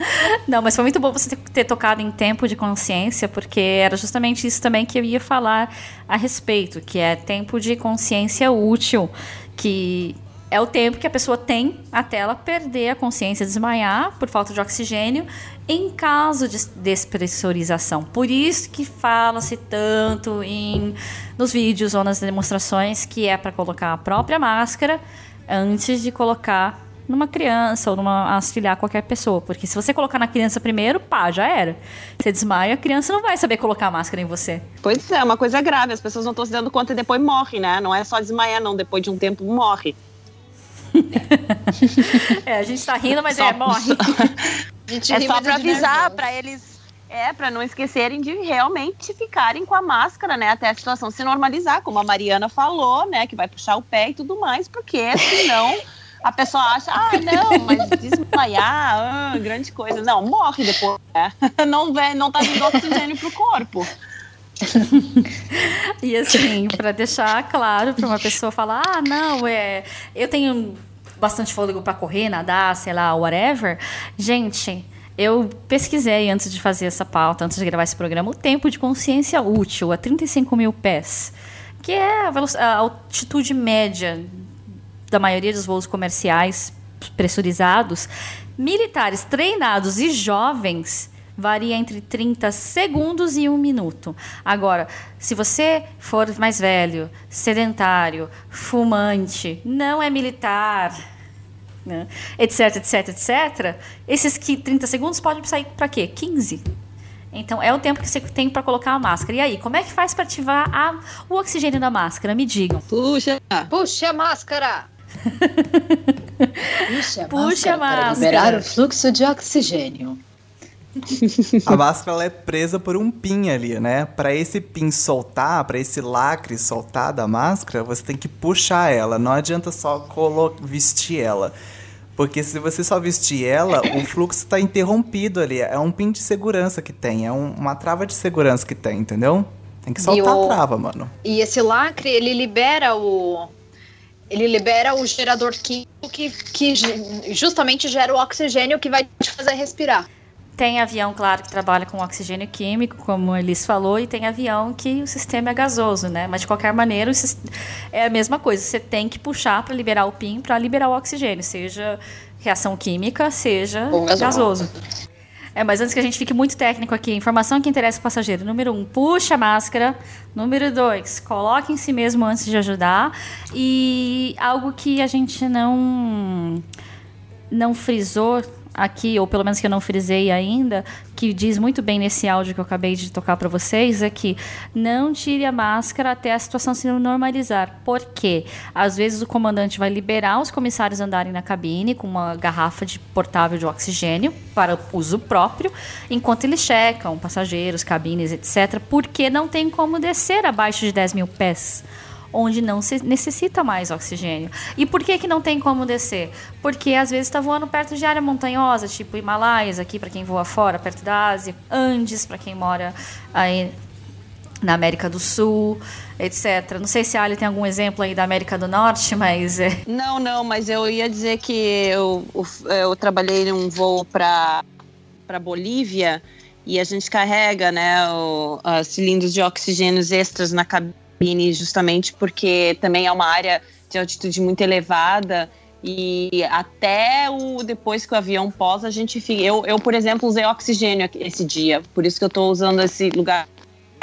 S1: Não, mas foi muito bom você ter, ter, tocado em tempo de consciência, porque era justamente isso também que eu ia falar a respeito, que é tempo de consciência útil, que é o tempo que a pessoa tem até ela perder a consciência, desmaiar por falta de oxigênio, em caso de despressurização. Por isso que fala-se tanto em nos vídeos ou nas demonstrações que é para colocar a própria máscara antes de colocar numa criança ou numa auxiliar qualquer pessoa. Porque se você colocar na criança primeiro, pá, já era. Você desmaia, a criança não vai saber colocar a máscara em você.
S2: Pois é, é uma coisa grave. As pessoas não estão se dando conta e depois morre, né? Não é só desmaiar, não. Depois de um tempo morre.
S1: é, a gente tá rindo, mas só, é, morre.
S2: é só pra avisar para eles é, para não esquecerem de realmente ficarem com a máscara, né? Até a situação se normalizar, como a Mariana falou, né? Que vai puxar o pé e tudo mais, porque senão a pessoa acha, ah, não, mas desmaiar, ah, grande coisa. Não, morre depois, né? Não, vem, não tá vindo oxigênio pro corpo.
S1: e assim, para deixar claro para uma pessoa falar, ah, não, é, eu tenho bastante fôlego para correr, nadar, sei lá, whatever. Gente, eu pesquisei antes de fazer essa pauta, antes de gravar esse programa, o tempo de consciência útil a 35 mil pés, que é a, a altitude média da maioria dos voos comerciais pressurizados. Militares treinados e jovens varia entre 30 segundos e um minuto. Agora, se você for mais velho, sedentário, fumante, não é militar, né? etc, etc, etc, esses que 30 segundos podem sair para quê? 15. Então é o tempo que você tem para colocar a máscara. E aí, como é que faz para ativar a, o oxigênio da máscara? Me digam.
S4: Puxa, puxa a máscara.
S1: puxa a puxa máscara, máscara. Para
S4: liberar o fluxo de oxigênio.
S3: a máscara é presa por um pin ali, né? Para esse pin soltar, para esse lacre soltar da máscara, você tem que puxar ela. Não adianta só vestir ela. Porque se você só vestir ela, o fluxo está interrompido ali. É um pin de segurança que tem, é um, uma trava de segurança que tem, entendeu? Tem que soltar o... a trava, mano.
S4: E esse lacre, ele libera o. Ele libera o gerador químico que, que justamente gera o oxigênio que vai te fazer respirar.
S1: Tem avião, claro, que trabalha com oxigênio químico, como a Elis falou, e tem avião que o sistema é gasoso, né? Mas de qualquer maneira, é a mesma coisa. Você tem que puxar para liberar o PIN, para liberar o oxigênio, seja reação química, seja gasoso. É, mas antes que a gente fique muito técnico aqui, informação que interessa o passageiro. Número um, puxa a máscara. Número dois, coloque em si mesmo antes de ajudar. E algo que a gente não não frisou aqui, ou pelo menos que eu não frisei ainda, que diz muito bem nesse áudio que eu acabei de tocar para vocês, é que não tire a máscara até a situação se normalizar. Por quê? Às vezes o comandante vai liberar os comissários andarem na cabine com uma garrafa de portável de oxigênio para uso próprio, enquanto eles checam passageiros, cabines, etc., porque não tem como descer abaixo de 10 mil pés onde não se necessita mais oxigênio. E por que, que não tem como descer? Porque às vezes está voando perto de área montanhosa, tipo Himalaias, aqui para quem voa fora, perto da Ásia, Andes, para quem mora aí na América do Sul, etc. Não sei se a Ali tem algum exemplo aí da América do Norte, mas é.
S2: Não, não, mas eu ia dizer que eu, eu trabalhei num voo para Bolívia e a gente carrega, né, o, cilindros de oxigênios extras na cabine cabine, justamente porque também é uma área de altitude muito elevada e até o depois que o avião posa, a gente fica. Eu, eu, por exemplo, usei oxigênio esse dia, por isso que eu estou usando esse lugar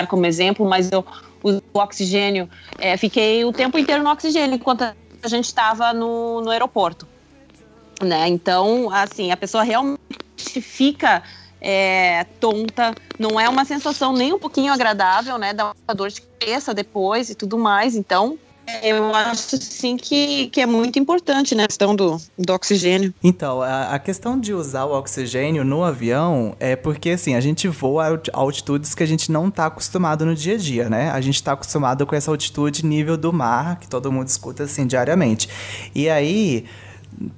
S2: como exemplo, mas eu uso oxigênio. É, fiquei o tempo inteiro no oxigênio enquanto a gente estava no, no aeroporto. Né? Então, assim, a pessoa realmente fica é, tonta, não é uma sensação nem um pouquinho agradável, né? Dá uma dor de cabeça depois e tudo mais. Então, eu acho sim que, que é muito importante né, a questão do, do oxigênio.
S3: Então, a, a, questão de usar o oxigênio no avião é porque assim, a gente voa a altitudes que a gente não está acostumado no dia a dia, né? A gente está acostumado com essa altitude nível do mar, que todo mundo escuta assim diariamente. E aí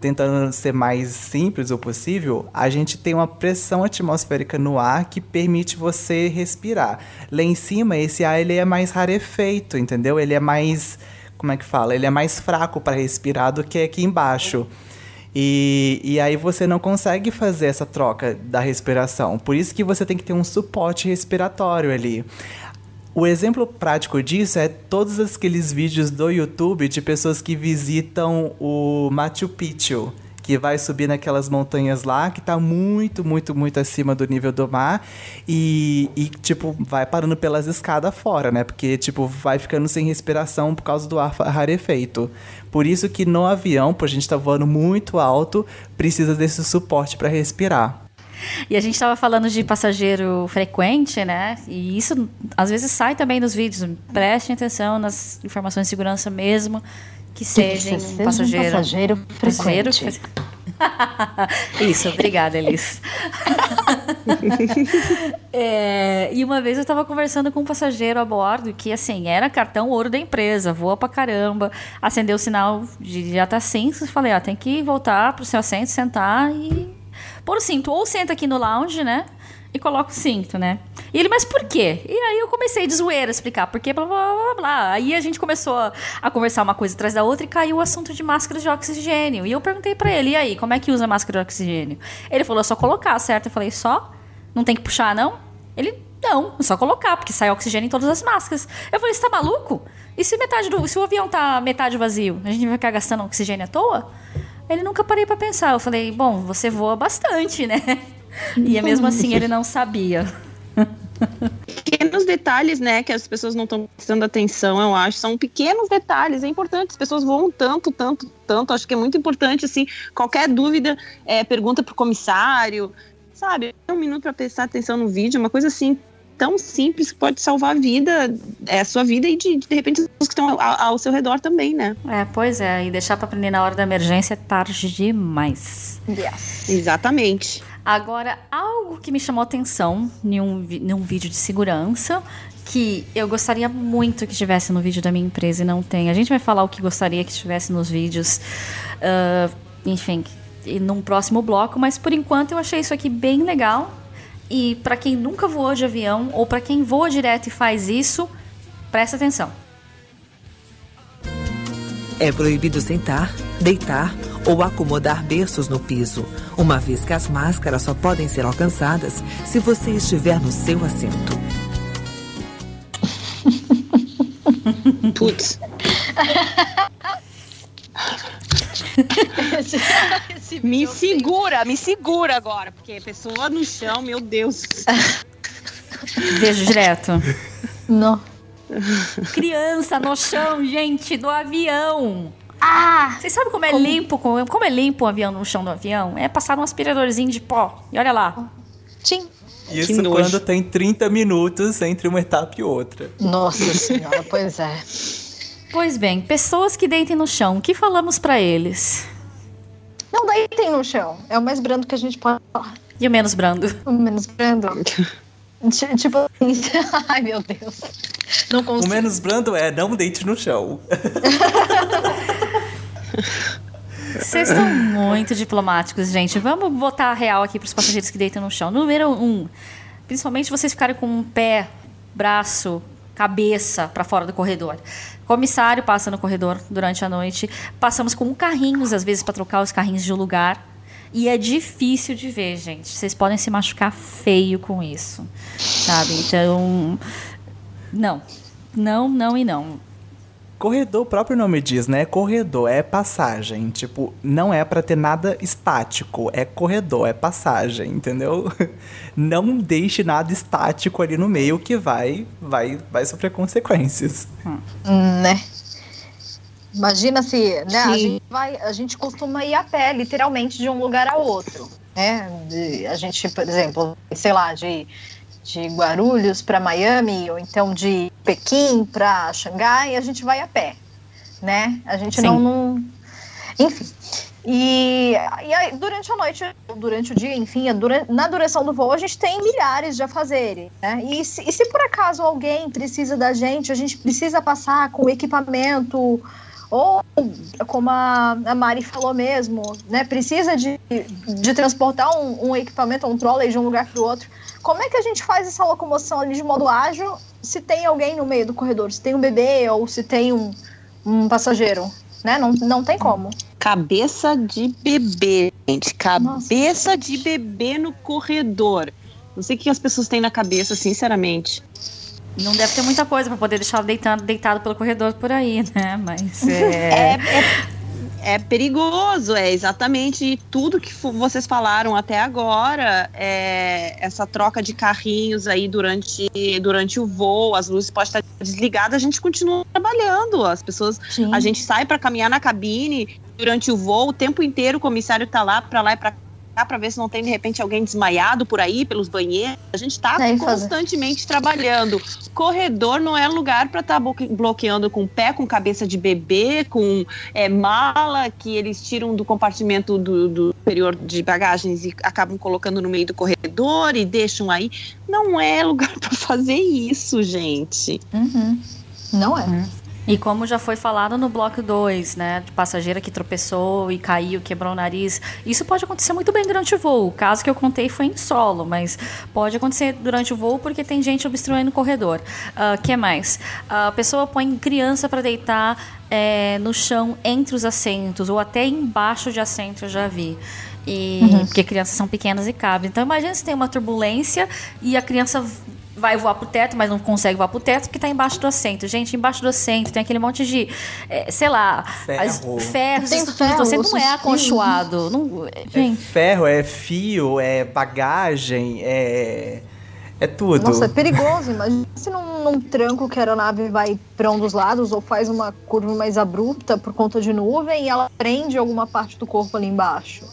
S3: tentando ser mais simples o possível, a gente tem uma pressão atmosférica no ar que permite você respirar. Lá em cima, esse ar ele é mais rarefeito, entendeu? Ele é mais, como é que fala? Ele é mais fraco para respirar do que aqui embaixo. E, e aí você não consegue fazer essa troca da respiração. Por isso que você tem que ter um suporte respiratório ali. O exemplo prático disso é todos aqueles vídeos do YouTube de pessoas que visitam o Machu Picchu, que vai subir naquelas montanhas lá, que está muito, muito, muito acima do nível do mar, e, e, tipo, vai parando pelas escadas fora, né? Porque, tipo, vai ficando sem respiração por causa do ar rarefeito. Por isso que no avião, por a gente estar tá voando muito alto, precisa desse suporte para respirar.
S1: E a gente estava falando de passageiro frequente, né? E isso às vezes sai também nos vídeos. Prestem atenção nas informações de segurança mesmo, que sejam
S4: um passageiro, um passageiro frequente. Passageiro...
S1: Isso, obrigada, Elis. é, e uma vez eu estava conversando com um passageiro a bordo que, assim, era cartão ouro da empresa, voa pra caramba, acendeu o sinal de já tá sem, falei, ó, tem que voltar pro seu assento, sentar e pôr o cinto. Ou senta aqui no lounge, né? E coloca o cinto, né? E ele, mas por quê? E aí eu comecei de zoeira a explicar por quê, blá, blá, blá, blá. Aí a gente começou a, a, conversar uma coisa atrás da outra e caiu o assunto de máscara de oxigênio. E eu perguntei para ele, e aí, como é que usa máscara de oxigênio? Ele falou, é só colocar, certo? Eu falei, só? Não tem que puxar, não? Ele, não, é só colocar, porque sai oxigênio em todas as máscaras. Eu falei, você tá maluco? E se metade do. Se o avião tá metade vazio, a gente vai ficar gastando oxigênio à toa? Ele nunca parei para pensar. Eu falei, bom, você voa bastante, né? E é mesmo assim ele não sabia.
S2: Pequenos detalhes, né, que as pessoas não estão prestando atenção, eu acho, são pequenos detalhes, é importante, as pessoas voam tanto, tanto, tanto, acho que é muito importante, assim, qualquer dúvida, é, pergunta pro comissário, sabe, um minuto para prestar atenção no vídeo, uma coisa assim, tão simples que pode salvar a vida, é, a sua vida e de, de repente as pessoas que estão ao, ao, seu redor também, né?
S1: É, pois é, e deixar para aprender na hora da emergência é tarde demais.
S2: Yes. Exatamente.
S1: Agora, algo que me chamou atenção em um, em um vídeo de segurança que eu gostaria muito que tivesse no vídeo da minha empresa e não tem. A gente vai falar o que gostaria que tivesse nos vídeos, uh, enfim, num próximo bloco, mas por enquanto eu achei isso aqui bem legal e para quem nunca voou de avião ou para quem voa direto e faz isso, presta atenção.
S12: É proibido sentar, deitar ou acomodar berços no piso, uma vez que as máscaras só podem ser alcançadas se você estiver no seu assento.
S2: Putz. me segura, me segura agora, porque pessoa no chão, meu Deus.
S1: Beijo direto.
S4: Não.
S1: Criança no chão, gente, do avião.
S4: Ah!
S1: Vocês sabem como é como... limpo? Como é limpo o avião no chão do avião? É passar um aspiradorzinho de pó. E olha lá.
S4: Tim.
S3: Isso quando tem 30 minutos entre uma etapa e outra.
S4: Nossa senhora, pois é.
S1: Pois bem, pessoas que deitem no chão, o que falamos para eles?
S4: Não deitem no chão. É o mais brando que a gente pode falar.
S1: E o menos brando?
S4: O menos brando. tipo, ai meu Deus. Não consigo.
S3: O menos brando é não deite no chão.
S1: Vocês estão muito diplomáticos, gente. Vamos botar a real aqui para os passageiros que deitam no chão. Número um, principalmente vocês ficarem com um pé, braço, cabeça para fora do corredor. Comissário passa no corredor durante a noite. Passamos com carrinhos, às vezes, para trocar os carrinhos de lugar. E é difícil de ver, gente. Vocês podem se machucar feio com isso. Sabe? Então. Não. Não, não e não.
S3: Corredor, o próprio nome diz, né? Corredor é passagem. Tipo, não é para ter nada estático. É corredor, é passagem, entendeu? Não deixe nada estático ali no meio que vai vai vai sofrer consequências.
S4: Hum. Né? Imagina se, né? A gente, vai, a gente costuma ir a pé, literalmente, de um lugar a outro. Né? De, a gente, por exemplo, sei lá, de de Guarulhos para Miami ou então de Pequim para Xangai, a gente vai a pé. né? A gente não, não. Enfim. E, e aí, durante a noite, durante o dia, enfim, dura- na duração do voo, a gente tem milhares de afazeres, né? E se, e se por acaso alguém precisa da gente, a gente precisa passar com equipamento, ou como a, a Mari falou mesmo, né? Precisa de, de transportar um, um equipamento, um trolley de um lugar para o outro. Como é que a gente faz essa locomoção ali de modo ágil se tem alguém no meio do corredor? Se tem um bebê ou se tem um, um passageiro? Né? Não, não tem como.
S2: Cabeça de bebê, gente. Cabeça de bebê no corredor. Não sei o que as pessoas têm na cabeça, sinceramente.
S1: Não deve ter muita coisa pra poder deixar deitado, deitado pelo corredor por aí, né? Mas é.
S2: É perigoso, é exatamente tudo que vocês falaram até agora. É essa troca de carrinhos aí durante, durante o voo, as luzes podem estar desligadas, a gente continua trabalhando. As pessoas, a gente sai para caminhar na cabine durante o voo, o tempo inteiro o comissário tá lá para lá e para cá para ver se não tem de repente alguém desmaiado por aí pelos banheiros. A gente tá
S4: Aí, fazer.
S2: constantemente trabalhando. Corredor não é lugar para estar bloqueando com pé, com cabeça de bebê, com é, mala que eles tiram do compartimento do, do superior de bagagens e acabam colocando no meio do corredor e deixam aí. Não é lugar para fazer isso, gente.
S4: Não é.
S1: E como já foi falado no bloco 2, né? De passageira que tropeçou e caiu, quebrou o nariz. Isso pode acontecer muito bem durante o voo. O caso que eu contei foi em solo, mas pode acontecer durante o voo porque tem gente obstruindo o corredor. O que mais? A pessoa põe criança para deitar é, no chão entre os assentos ou até embaixo de assento, eu já vi. E,
S4: Uhum.
S1: Porque crianças são pequenas e cabem. Então imagina se tem uma turbulência e a criança vai voar pro teto, mas não consegue voar pro teto porque tá embaixo do assento. Gente, embaixo do assento tem aquele monte de, é, sei lá, as-
S3: Ferro.
S1: ferros,
S4: Tem
S1: isso tudo. O assento não é
S4: ferro,
S1: aconchoado. Não, gente,
S3: Ferro, é fio, é bagagem, é. É tudo.
S4: Nossa, é perigoso. Imagina se num, num tranco que a aeronave vai para um dos lados ou faz uma curva mais abrupta por conta de nuvem e ela prende alguma parte do corpo ali embaixo.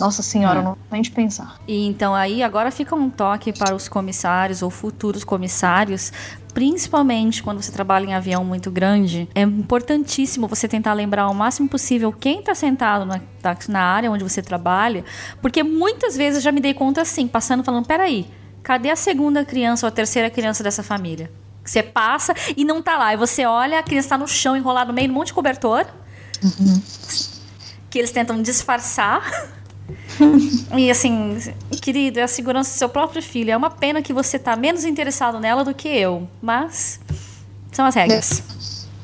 S4: Nossa senhora,
S1: É.
S4: não tem de pensar.
S1: E então aí agora fica um toque para os comissários ou futuros comissários, principalmente quando você trabalha em avião muito grande. É importantíssimo você tentar lembrar o máximo possível quem está sentado na, tá- na área onde você trabalha, porque muitas vezes eu já me dei conta assim, passando falando, peraí, cadê a segunda criança ou a terceira criança dessa família? Você passa e não tá lá. E você olha, a criança tá no chão, enrolada no meio de um monte de cobertor. Que eles tentam disfarçar. E assim, querido, é a segurança do seu próprio filho. É uma pena que você tá menos interessado nela do que eu. Mas são as regras.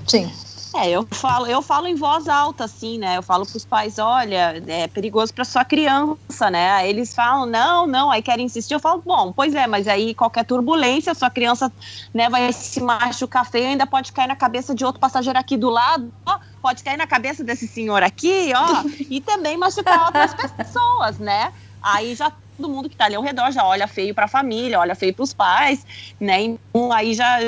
S4: Sim.
S2: É, eu falo, eu falo em voz alta, assim, né? Eu falo pros pais, olha, é perigoso pra sua criança, né? Aí eles falam, não, não, aí querem insistir. Eu falo, bom, pois é, mas aí qualquer turbulência, sua criança né, vai se machucar feio, ainda pode cair na cabeça de outro passageiro aqui do lado, ó, pode cair na cabeça desse senhor aqui, ó, e também machucar outras pessoas, né? Aí já todo mundo que tá ali ao redor já olha feio pra família, olha feio pros pais, né? Então aí já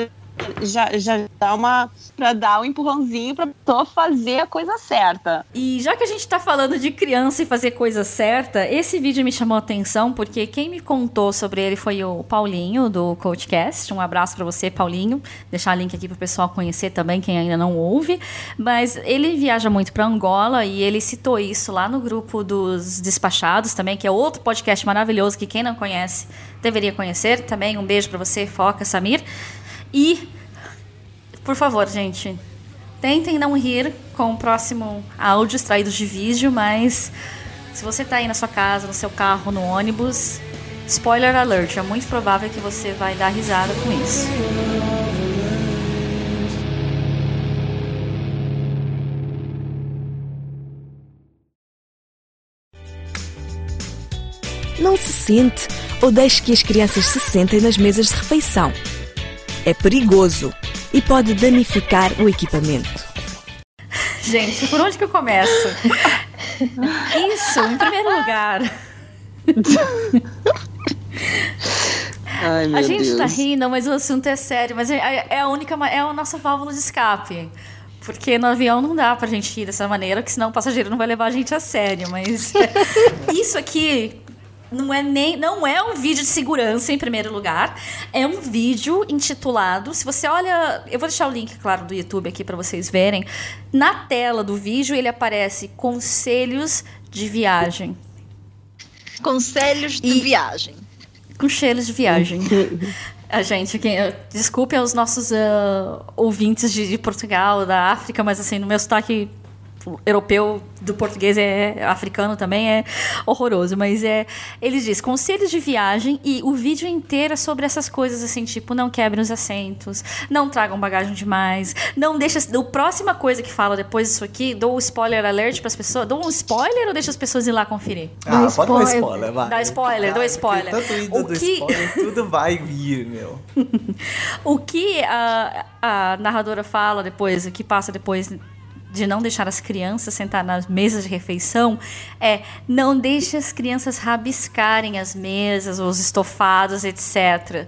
S2: já, já dá uma para dar um empurrãozinho pra pessoa fazer a coisa certa.
S1: E já que a gente tá falando de criança e fazer coisa certa, esse vídeo me chamou a atenção porque quem me contou sobre ele foi o Paulinho do Coachcast. Um abraço pra você, Paulinho. Deixar o link aqui pro pessoal conhecer também, quem ainda não ouve. Mas ele viaja muito pra Angola e ele citou isso lá no grupo dos Despachados também, que é outro podcast maravilhoso que quem não conhece deveria conhecer também. Um beijo pra você, Foca, Samir. E, por favor, gente, tentem não rir com o próximo áudio extraído de vídeo, mas se você tá aí na sua casa, no seu carro, no ônibus, spoiler alert, é muito provável que você vai dar risada com isso.
S12: Não se sente ou deixe que as crianças se sentem nas mesas de refeição. É perigoso e pode danificar o equipamento.
S1: Gente, por onde que eu começo? Isso, em primeiro lugar.
S2: Ai, meu
S1: a gente
S2: Deus.
S1: tá rindo, mas o assunto é sério. Mas é, é a única, é a nossa válvula de escape. Porque no avião não dá pra gente ir dessa maneira, porque senão o passageiro não vai levar a gente a sério. Mas isso aqui não é nem não é um vídeo de segurança em primeiro lugar, é um vídeo intitulado, se você olha, eu vou deixar o link claro do YouTube aqui para vocês verem, na tela do vídeo ele aparece conselhos de viagem.
S4: Conselhos de
S1: E-
S4: viagem.
S1: Conselhos de viagem. A gente, quem, desculpe aos nossos ah, ouvintes de, de Portugal, da África, mas assim, no meu sotaque europeu do português é africano também é horroroso, mas é ele diz conselhos de viagem e o vídeo inteiro é sobre essas coisas assim, tipo, não quebrem os assentos, não tragam bagagem demais, não deixa, a próxima coisa que fala depois disso aqui, dou o spoiler alert para as pessoas, dou um spoiler ou deixa as pessoas ir lá conferir?
S3: Ah,
S4: Dá
S3: pode dar
S4: spoiler.
S3: spoiler, vai.
S1: Dá spoiler, dou spoiler.
S3: Tanto indo
S1: O
S3: do
S1: que-
S3: spoiler, tudo vai vir, meu.
S1: O que a, a narradora fala depois, o que passa depois de não deixar as crianças sentar nas mesas de refeição é não deixe as crianças rabiscarem as mesas, os estofados, etc.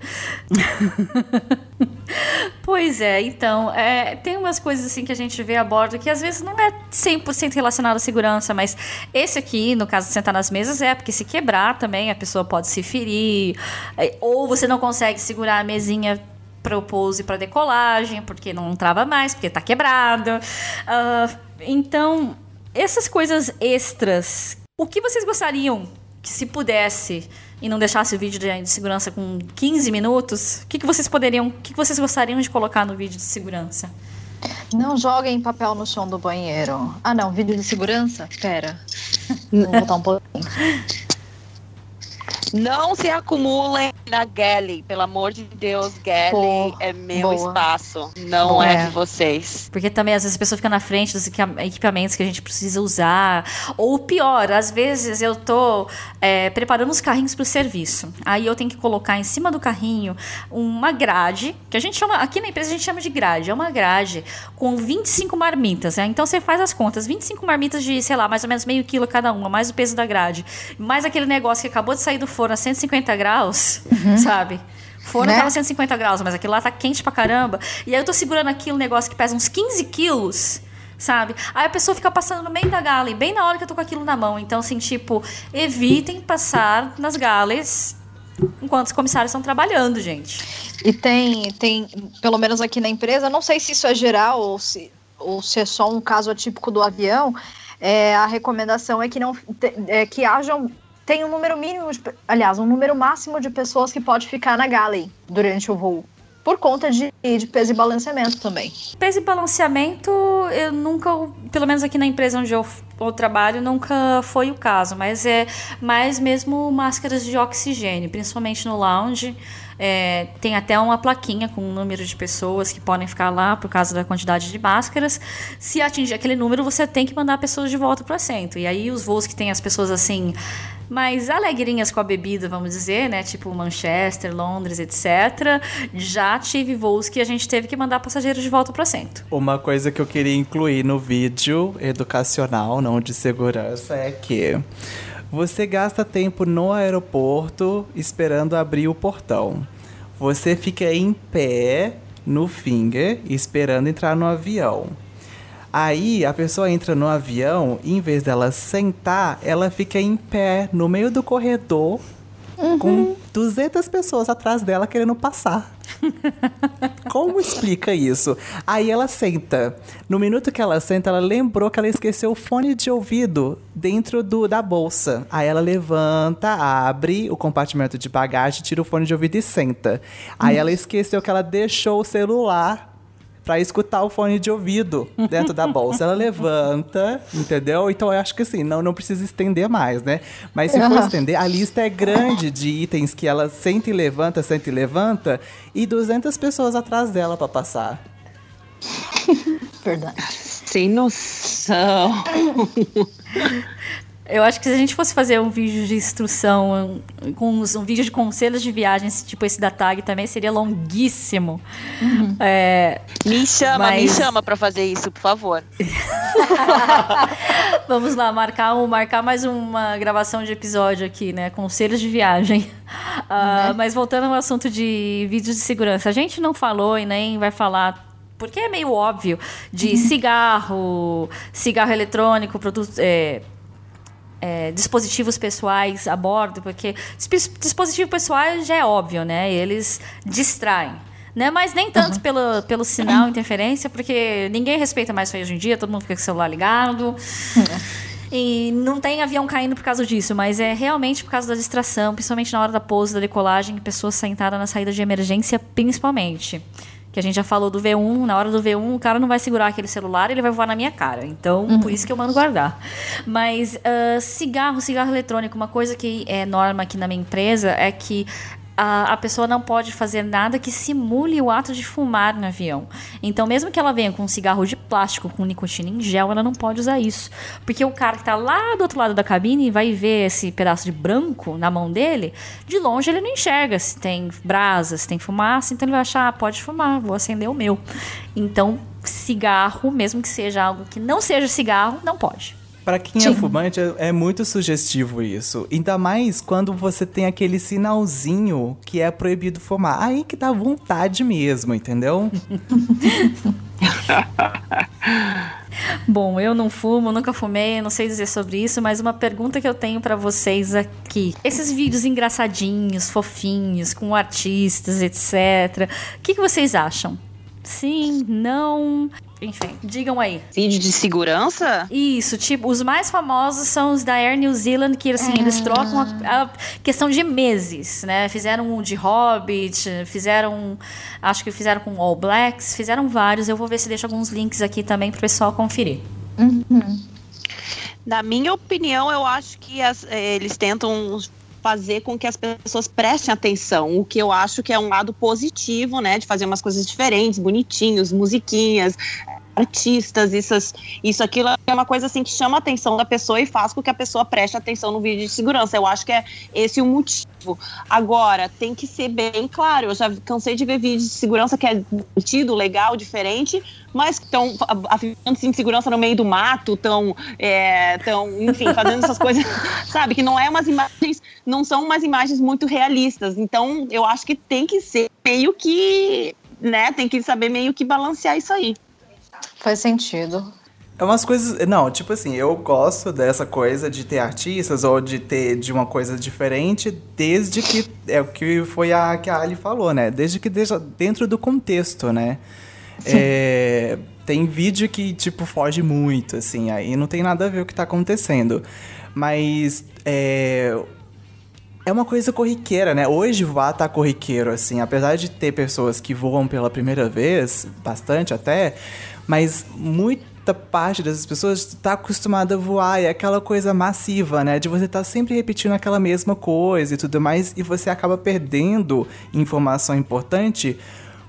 S1: pois é, então, é, tem umas coisas assim que a gente vê a bordo que às vezes não é 100% relacionado à segurança, mas esse aqui, no caso de sentar nas mesas, é porque se quebrar também a pessoa pode se ferir, é, ou você não consegue segurar a mesinha para o pouso e para decolagem, porque não trava mais, porque está quebrada. Ah, então, essas coisas extras, o que vocês gostariam que se pudesse e não deixasse o vídeo de de segurança com 15 minutos, o que, que vocês poderiam, o que, que vocês gostariam de colocar no vídeo de segurança?
S4: Não joguem papel no chão do banheiro. Ah, não, vídeo de segurança? Pera. Vou voltar um pouquinho.
S2: Não se acumulem na Galley, pelo amor de Deus, Galley
S4: Boa,
S2: é meu
S4: boa.
S2: espaço, não
S1: Boa.
S2: é de vocês.
S1: Porque também às vezes a pessoa fica na frente dos equi- equipamentos que a gente precisa usar. Ou pior, às vezes eu tô é, preparando os carrinhos para o serviço. Aí eu tenho que colocar em cima do carrinho uma grade, que a gente chama, aqui na empresa a gente chama de grade. É uma grade com 25 marmitas. Né? Então você faz as contas: 25 marmitas de, sei lá, mais ou menos meio quilo cada uma, mais o peso da grade. Mais aquele negócio que acabou de sair do forno a 150 graus, sabe? O forno
S4: Né?
S1: tava 150 graus, mas aquilo lá tá quente pra caramba. E aí eu tô segurando aqui um negócio que pesa uns 15 quilos, sabe? Aí a pessoa fica passando no meio da gala, e bem na hora que eu tô com aquilo na mão. Então, assim, tipo, evitem passar nas galas enquanto os comissários estão trabalhando, gente.
S4: E tem, tem, pelo menos aqui na empresa, não sei se isso é geral ou se, ou se é só um caso atípico do avião, é, a recomendação é que não é, que hajam tem um número mínimo, de, aliás, um número máximo de pessoas que pode ficar na galley durante o voo. Por conta de, de peso e balanceamento também.
S1: Peso e balanceamento, eu nunca, pelo menos aqui na empresa onde eu, eu trabalho, nunca foi o caso, mas é mais mesmo máscaras de oxigênio, principalmente no lounge. É, tem até uma plaquinha com o número de pessoas que podem ficar lá por causa da quantidade de máscaras. Se atingir aquele número, você tem que mandar pessoas de volta para o assento. E aí os voos que tem as pessoas assim mais alegrinhas com a bebida, vamos dizer, né? Tipo Manchester, Londres, etc. Já tive voos que a gente teve que mandar passageiros de volta para o assento.
S3: Uma coisa que eu queria incluir no vídeo educacional, não de segurança, é que você gasta tempo no aeroporto esperando abrir o portão. Você fica em pé no finger esperando entrar no avião. Aí a pessoa entra no avião e em vez dela sentar, ela fica em pé no meio do corredor com 200 pessoas atrás dela querendo passar. Como explica isso? Aí ela senta. No minuto que ela senta, ela lembrou que ela esqueceu o fone de ouvido dentro do, da bolsa. Aí ela levanta, abre o compartimento de bagagem, tira o fone de ouvido e senta. Aí ela esqueceu que ela deixou o celular pra escutar o fone de ouvido dentro da bolsa. Ela levanta, entendeu? Então eu acho que assim, não, não precisa estender mais, né? Mas se for estender, a lista é grande de itens que ela senta e levanta, senta e levanta, e 200 pessoas atrás dela pra passar.
S4: Verdade.
S2: Sem noção.
S1: Eu acho que se a gente fosse fazer um vídeo de instrução, um, com uns- um vídeo de conselhos de viagens, tipo esse da TAG também, seria longuíssimo. É,
S2: Me chama, me
S1: Mas-
S2: chama pra fazer isso, por favor.
S1: vamos lá, marcar, um- marcar mais uma gravação de episódio aqui, né? Conselhos de viagem. Ah, Mas voltando ao assunto de vídeos de segurança, a gente não falou e nem vai falar. Porque é meio óbvio de cigarro, cigarro eletrônico, produto, é, é, dispositivos pessoais a bordo, porque disp- dispositivo pessoal já é óbvio, né? Eles distraem. Né? Mas nem tanto pelo, pelo sinal, interferência, porque ninguém respeita mais isso aí hoje em dia, todo mundo fica com o celular ligado. E não tem avião caindo por causa disso, mas é realmente por causa da distração, principalmente na hora da pouso, da decolagem, pessoas sentadas na saída de emergência, principalmente. Que a gente já falou do V1, na hora do V1 o cara não vai segurar aquele celular, ele vai voar na minha cara. Então, por isso que eu mando guardar. Mas ah, cigarro, cigarro eletrônico, uma coisa que é norma aqui na minha empresa é que a, a pessoa não pode fazer nada que simule o ato de fumar no avião. Então, mesmo que ela venha com um cigarro de plástico com nicotina em gel, ela não pode usar isso. Porque o cara que está lá do outro lado da cabine vai ver esse pedaço de branco na mão dele, de longe ele não enxerga se tem brasa, se tem fumaça, então ele vai achar, ah, pode fumar, vou acender o meu. Então, cigarro, mesmo que seja algo que não seja cigarro, não pode.
S3: Pra quem é fumante, é, é muito sugestivo isso. Ainda mais quando você tem aquele sinalzinho que é proibido fumar. Aí que dá vontade mesmo, entendeu?
S1: Bom, eu não fumo, nunca fumei, não sei dizer sobre isso, mas uma pergunta que eu tenho pra vocês aqui. Esses vídeos engraçadinhos, fofinhos, com artistas, etc. O que, que vocês acham? Sim, não. Enfim, digam aí.
S2: Vídeo de segurança?
S1: Isso, tipo, os mais famosos são os da Air New Zealand, que assim, eles trocam a, a questão de meses, né? Fizeram um de Hobbit, fizeram, acho que fizeram com All Blacks, fizeram vários. Eu vou ver se deixo alguns links aqui também pro pessoal conferir.
S2: Na minha opinião, eu acho que as- eh, eles tentam fazer com que as pessoas prestem atenção, o que eu acho que é um lado positivo, né, de fazer umas coisas diferentes, bonitinhos, musiquinhas, artistas, isso, isso aquilo é uma coisa assim que chama a atenção da pessoa e faz com que a pessoa preste atenção no vídeo de segurança. Eu acho que é esse o motivo. Agora, tem que ser bem claro, eu já cansei de ver vídeos de segurança que é divertido, legal, diferente, mas estão afinando em segurança no meio do mato, estão, é, tão, enfim, fazendo essas coisas, sabe? Que não é umas imagens, não são umas imagens muito realistas. Então, eu acho que tem que ser meio que, né? Tem que saber meio que balancear isso aí.
S4: Faz sentido.
S3: É umas coisas. Não, tipo assim, eu gosto dessa coisa de ter artistas ou de ter de uma coisa diferente, desde que. É o que foi a que a Ali falou, né? Desde que deixa dentro do contexto, né? É, tem vídeo que, tipo, foge muito, assim, aí não tem nada a ver o que tá acontecendo. Mas. É, é uma coisa corriqueira, né? Hoje voar tá corriqueiro, assim. Apesar de ter pessoas que voam pela primeira vez, bastante até, mas muita parte dessas pessoas tá acostumada a voar. É aquela coisa massiva, né? De você estar tá sempre repetindo aquela mesma coisa e tudo mais. E você acaba perdendo informação importante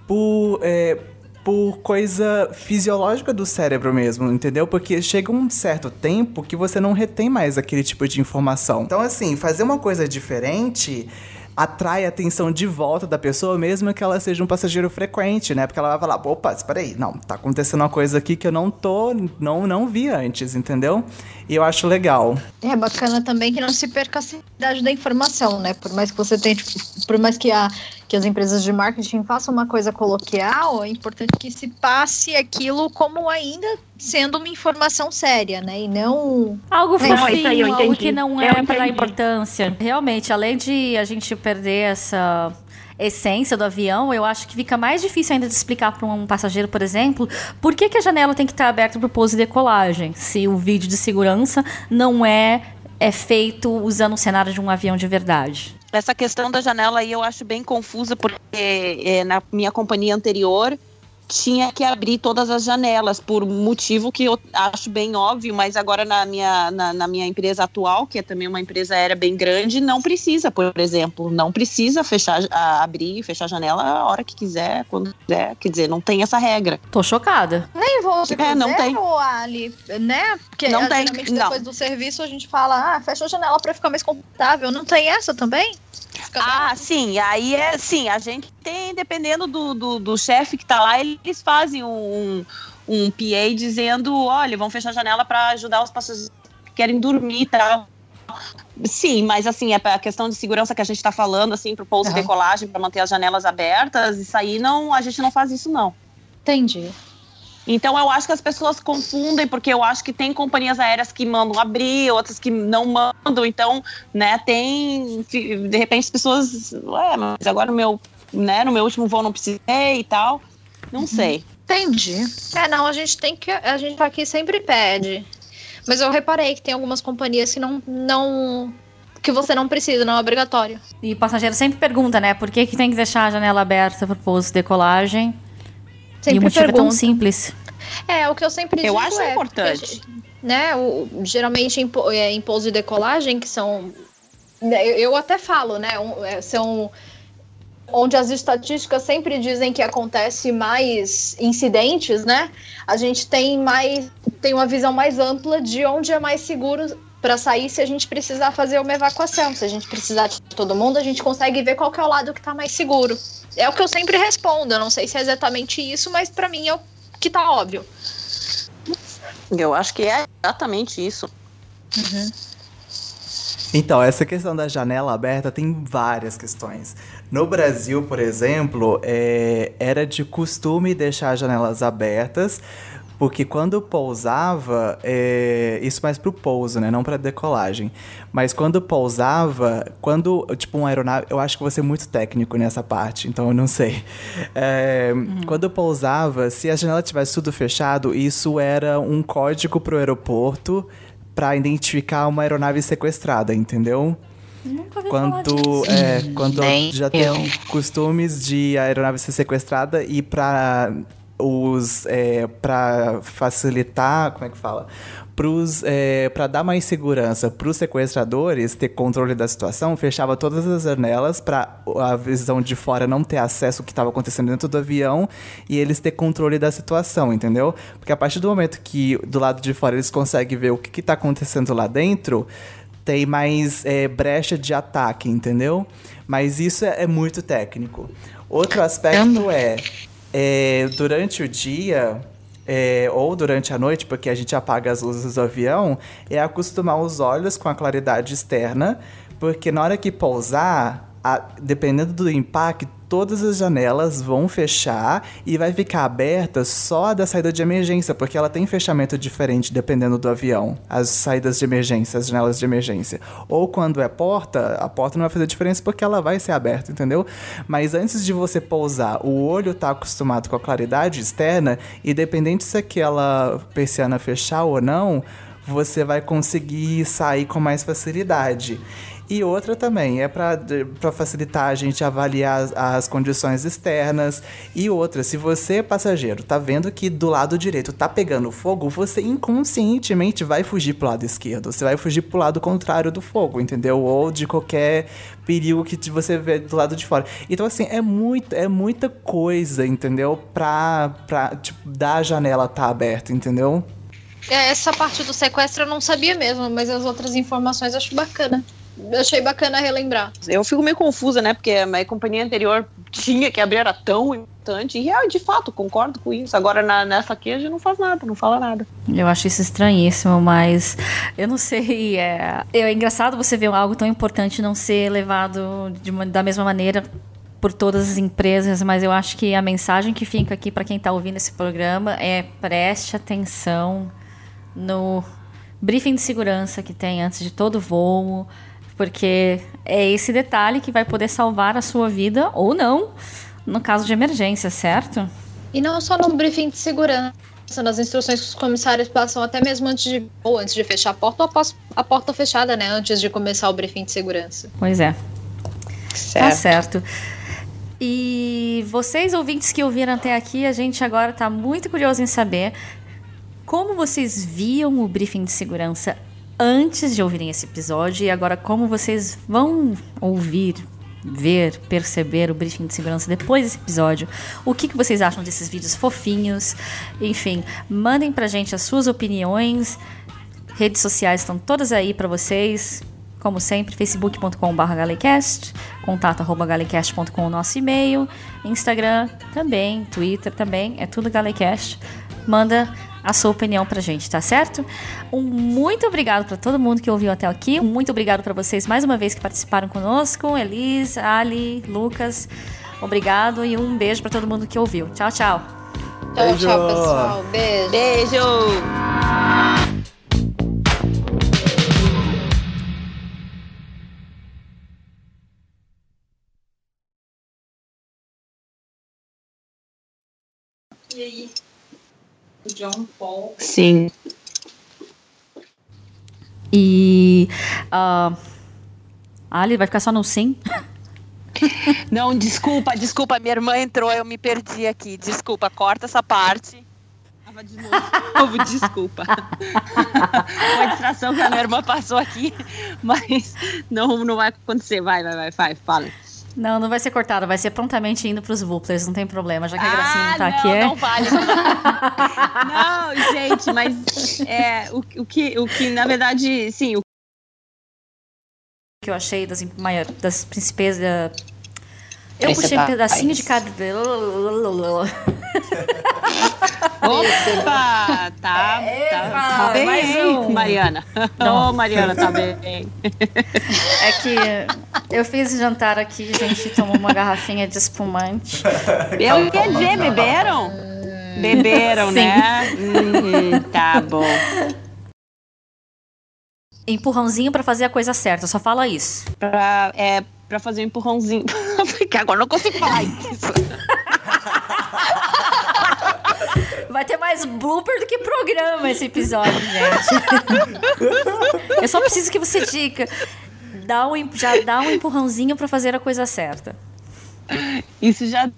S3: por... É, por coisa fisiológica do cérebro mesmo, entendeu? Porque chega um certo tempo que você não retém mais aquele tipo de informação. Então, assim, fazer uma coisa diferente atrai a atenção de volta da pessoa, mesmo que ela seja um passageiro frequente, né? Porque ela vai falar, opa, espera aí, não, tá acontecendo uma coisa aqui que eu não tô, não, não vi antes, entendeu? E eu acho legal.
S4: É bacana também que não se perca a seriedade da informação, né? Por mais que você tente, por mais que, a, que as empresas de marketing façam uma coisa coloquial, é importante que se passe aquilo como ainda sendo uma informação séria, né? E não
S1: Algo
S4: Não,
S1: fofinho,
S4: isso aí eu
S1: algo que não
S4: Eu
S1: é pela importância. Realmente, além de a gente perder essa essência do avião, eu acho que fica mais difícil ainda de explicar para um passageiro, por exemplo, por que, que a janela tem que estar aberta para pouso e decolagem, se o vídeo de segurança não é, é feito usando o cenário de um avião de verdade.
S2: Essa questão da janela aí eu acho bem confusa, porque é, na minha companhia anterior tinha que abrir todas as janelas, por motivo que eu acho bem óbvio, mas agora na minha, na, na minha empresa atual, que é também uma empresa aérea bem grande, não precisa, por exemplo, não precisa fechar, a- abrir e fechar a janela a hora que quiser, quando quiser, quer dizer, não tem essa regra.
S1: Tô chocada.
S4: Nem de
S2: É, não
S4: cruzeiro,
S2: tem.
S4: Ali, né? Porque
S2: Não
S4: ah,
S2: tem,
S4: geralmente
S2: não.
S4: depois do serviço a gente fala, ah, fecha a janela pra ficar mais confortável. Não tem essa também?
S2: Ah, sim, aí é sim, a gente tem, dependendo do, do, do chefe que tá lá, eles fazem um, um PA dizendo, olha, vão fechar a janela para ajudar os passageiros que querem dormir e tal. Sim, mas assim, é a questão de segurança que a gente tá falando, assim, pro pouso
S4: Aham.
S2: decolagem, para manter as janelas abertas, isso aí não, a gente não faz isso, não.
S4: Entendi.
S2: Então eu acho que as pessoas confundem, porque eu acho que tem companhias aéreas que mandam abrir, outras que não mandam. Então, né, tem. De repente as pessoas. Ué, mas agora no meu, né, no meu último voo não precisei e tal. Não sei.
S4: Entendi. É, não, a gente tem que. A gente aqui sempre pede. Mas eu reparei que tem algumas companhias que não. não que você não precisa, não é obrigatório.
S1: E o passageiro sempre pergunta, né? Por que, que tem que deixar a janela aberta para pouso de decolagem?
S4: Sempre
S1: e o motivo
S4: pergunta.
S1: é tão simples.
S4: É, o que eu sempre
S2: Eu
S4: digo
S2: acho
S4: é,
S2: importante.
S4: Né, o, geralmente em, é, em pouso de decolagem, que são. né, Eu, eu até falo, né? um, é, são. Onde as estatísticas sempre dizem que acontece mais incidentes, né? A gente tem mais. tem uma visão mais ampla de onde é mais seguro para sair se a gente precisar fazer uma evacuação. Se a gente precisar de todo mundo, a gente consegue ver qual que é o lado que tá mais seguro. É o que eu sempre respondo. Eu não sei se é exatamente isso, mas para mim é o que tá óbvio.
S2: Eu acho que é exatamente isso.
S3: Então, essa questão da janela aberta tem várias questões. No Brasil, por exemplo, é, era de costume deixar as janelas abertas, porque quando pousava, é, isso mais pro pouso, né? Não pra decolagem. Mas quando pousava, quando, tipo, uma aeronave. Eu acho que você é muito técnico nessa parte, então eu não sei. É, Quando pousava, se a janela tivesse tudo fechado, isso era um código pro aeroporto pra identificar uma aeronave sequestrada, entendeu?
S1: Nunca falar
S3: Quando, é, quando
S2: Nem
S3: já tem costumes de a aeronave ser sequestrada e para os é, para facilitar, como é que fala? Pros, é, para dar mais segurança para os sequestradores ter controle da situação, fechava todas as janelas para a visão de fora não ter acesso ao que estava acontecendo dentro do avião e eles ter controle da situação, entendeu? Porque a partir do momento que do lado de fora eles conseguem ver o que está acontecendo lá dentro, tem mais é, brecha de ataque, entendeu? Mas isso é, é muito técnico. Outro aspecto é, é, durante o dia é, ou durante a noite, porque a gente apaga as luzes do avião, é acostumar os olhos com a claridade externa, porque na hora que pousar, a- dependendo do impacto, todas as janelas vão fechar e vai ficar aberta só a da saída de emergência, porque ela tem fechamento diferente dependendo do avião, as saídas de emergência, as janelas de emergência. Ou quando é porta, a porta não vai fazer diferença porque ela vai ser aberta, entendeu? Mas antes de você pousar, o olho tá acostumado com a claridade externa e dependente se aquela persiana fechar ou não, você vai conseguir sair com mais facilidade. E outra também é para facilitar a gente avaliar as, as condições externas. E outra, se você, passageiro, tá vendo que do lado direito tá pegando fogo, você inconscientemente vai fugir pro lado esquerdo. Você vai fugir pro lado contrário do fogo, entendeu? Ou de qualquer perigo que você vê do lado de fora. Então, assim, é, muito, é muita coisa, entendeu? Pra, pra tipo, dar a janela tá aberta, entendeu?
S4: É, Essa parte do sequestro eu não sabia mesmo, mas as outras informações eu acho bacana. Eu achei bacana relembrar.
S2: Eu fico meio confusa, né? Porque a minha companhia anterior tinha que abrir, era tão importante. E, ah, de fato, concordo com isso. Agora, na, nessa aqui, a gente não faz nada, não fala nada.
S1: Eu acho isso estranhíssimo, mas eu não sei. É, é engraçado você ver algo tão importante não ser levado de uma- da mesma maneira por todas as empresas, mas eu acho que a mensagem que fica aqui para quem está ouvindo esse programa é preste atenção no briefing de segurança que tem antes de todo voo, porque é esse detalhe que vai poder salvar a sua vida ou não no caso de emergência, certo?
S4: E não só no briefing de segurança, nas instruções que os comissários passam até mesmo antes de ou antes de fechar a porta ou após a porta fechada, né? Antes de começar o briefing de segurança.
S1: Pois é.
S2: Certo.
S1: Tá certo. E vocês ouvintes que ouviram até aqui, a gente agora está muito curioso em saber como vocês viam o briefing de segurança antes de ouvirem esse episódio e agora como vocês vão ouvir, ver, perceber o briefing de segurança depois desse episódio. O que, que vocês acham desses vídeos fofinhos? Enfim, mandem pra gente as suas opiniões. Redes sociais estão todas aí para vocês. Como sempre, facebook.com.br galecast, contato arroba galecast.com o nosso e-mail, Instagram também, Twitter também, é tudo galecast. Manda a sua opinião pra gente, tá certo? Um muito obrigado para todo mundo que ouviu até aqui. Um muito obrigado para vocês mais uma vez que participaram conosco, Elis, Ali, Lucas. Obrigado e um beijo para todo mundo que ouviu. Tchau, tchau.
S4: Tchau,
S3: Beijo.
S4: tchau, pessoal. Beijo.
S2: Beijo!
S1: John Paul.
S2: Sim.
S1: E. ah, Ali vai ficar só no sim?
S2: Não, desculpa, desculpa, minha irmã entrou, eu me perdi aqui. Desculpa, corta essa parte. Tava de novo, desculpa. Foi a distração que a minha irmã passou aqui, mas não, não vai acontecer. Vai, vai, vai, vai, fala.
S1: Não, não vai ser cortado, vai ser prontamente indo pros Whooplers, não tem problema, já que a Gracinha
S2: Ah,
S1: não tá
S2: não,
S1: aqui. é?
S2: não vale. não, gente, mas é, o, o, que, o que, na verdade, sim, o
S1: que eu achei das, das principais. da- Eu puxei um pedacinho de cada.
S2: Opa, tá, tá, tá bem,
S1: mais um.
S2: Mariana. Ô, Mariana, tá bem.
S1: É que eu fiz jantar aqui, a gente tomou uma garrafinha de espumante.
S2: Eu ia dizer, beberam? Beberam,
S1: Sim.
S2: né? Uhum, tá bom.
S1: Empurrãozinho pra fazer a coisa certa, só fala isso.
S2: Pra, é, pra fazer um empurrãozinho. Porque agora eu não consigo falar isso.
S1: Vai ter mais blooper do que programa esse episódio, gente. Eu só preciso que você diga. Dá um, já dá um empurrãozinho pra fazer a coisa certa.
S2: Isso já.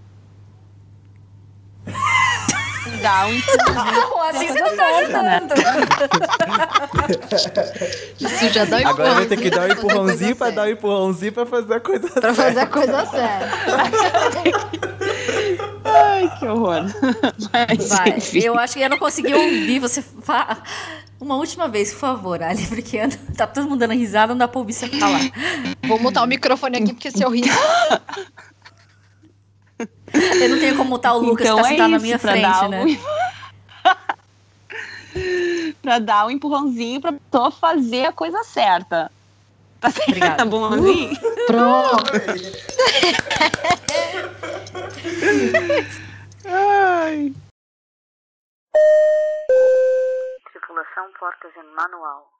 S2: Dá um empurrãozinho.
S1: assim você não tá ajudando.
S4: Isso já dá um
S3: Agora vai ter que dar um
S4: pra fazer a
S3: empurrãozinho
S4: coisa
S3: pra dar um empurrãozinho pra fazer a coisa
S4: Pra fazer a coisa certa.
S2: Ai, que horror. Mas,
S1: Vai.
S2: enfim.
S1: Eu acho que eu não consegui ouvir você falar. Uma última vez, por favor, Ali, porque tá todo mundo dando risada, não dá pra ouvir você falar.
S4: Vou mutar o microfone aqui porque se eu rir.
S1: Eu não tenho como mutar o Lucas
S2: Então
S1: que tá
S2: é
S1: sentado na minha
S2: pra
S1: frente, né?
S2: um- pra dar um empurrãozinho pra pessoa fazer a coisa certa. Tá?
S1: Obrigada.
S2: Tá bom assim?
S4: Pronto.
S2: Ai.
S5: Tripulação portas em manual.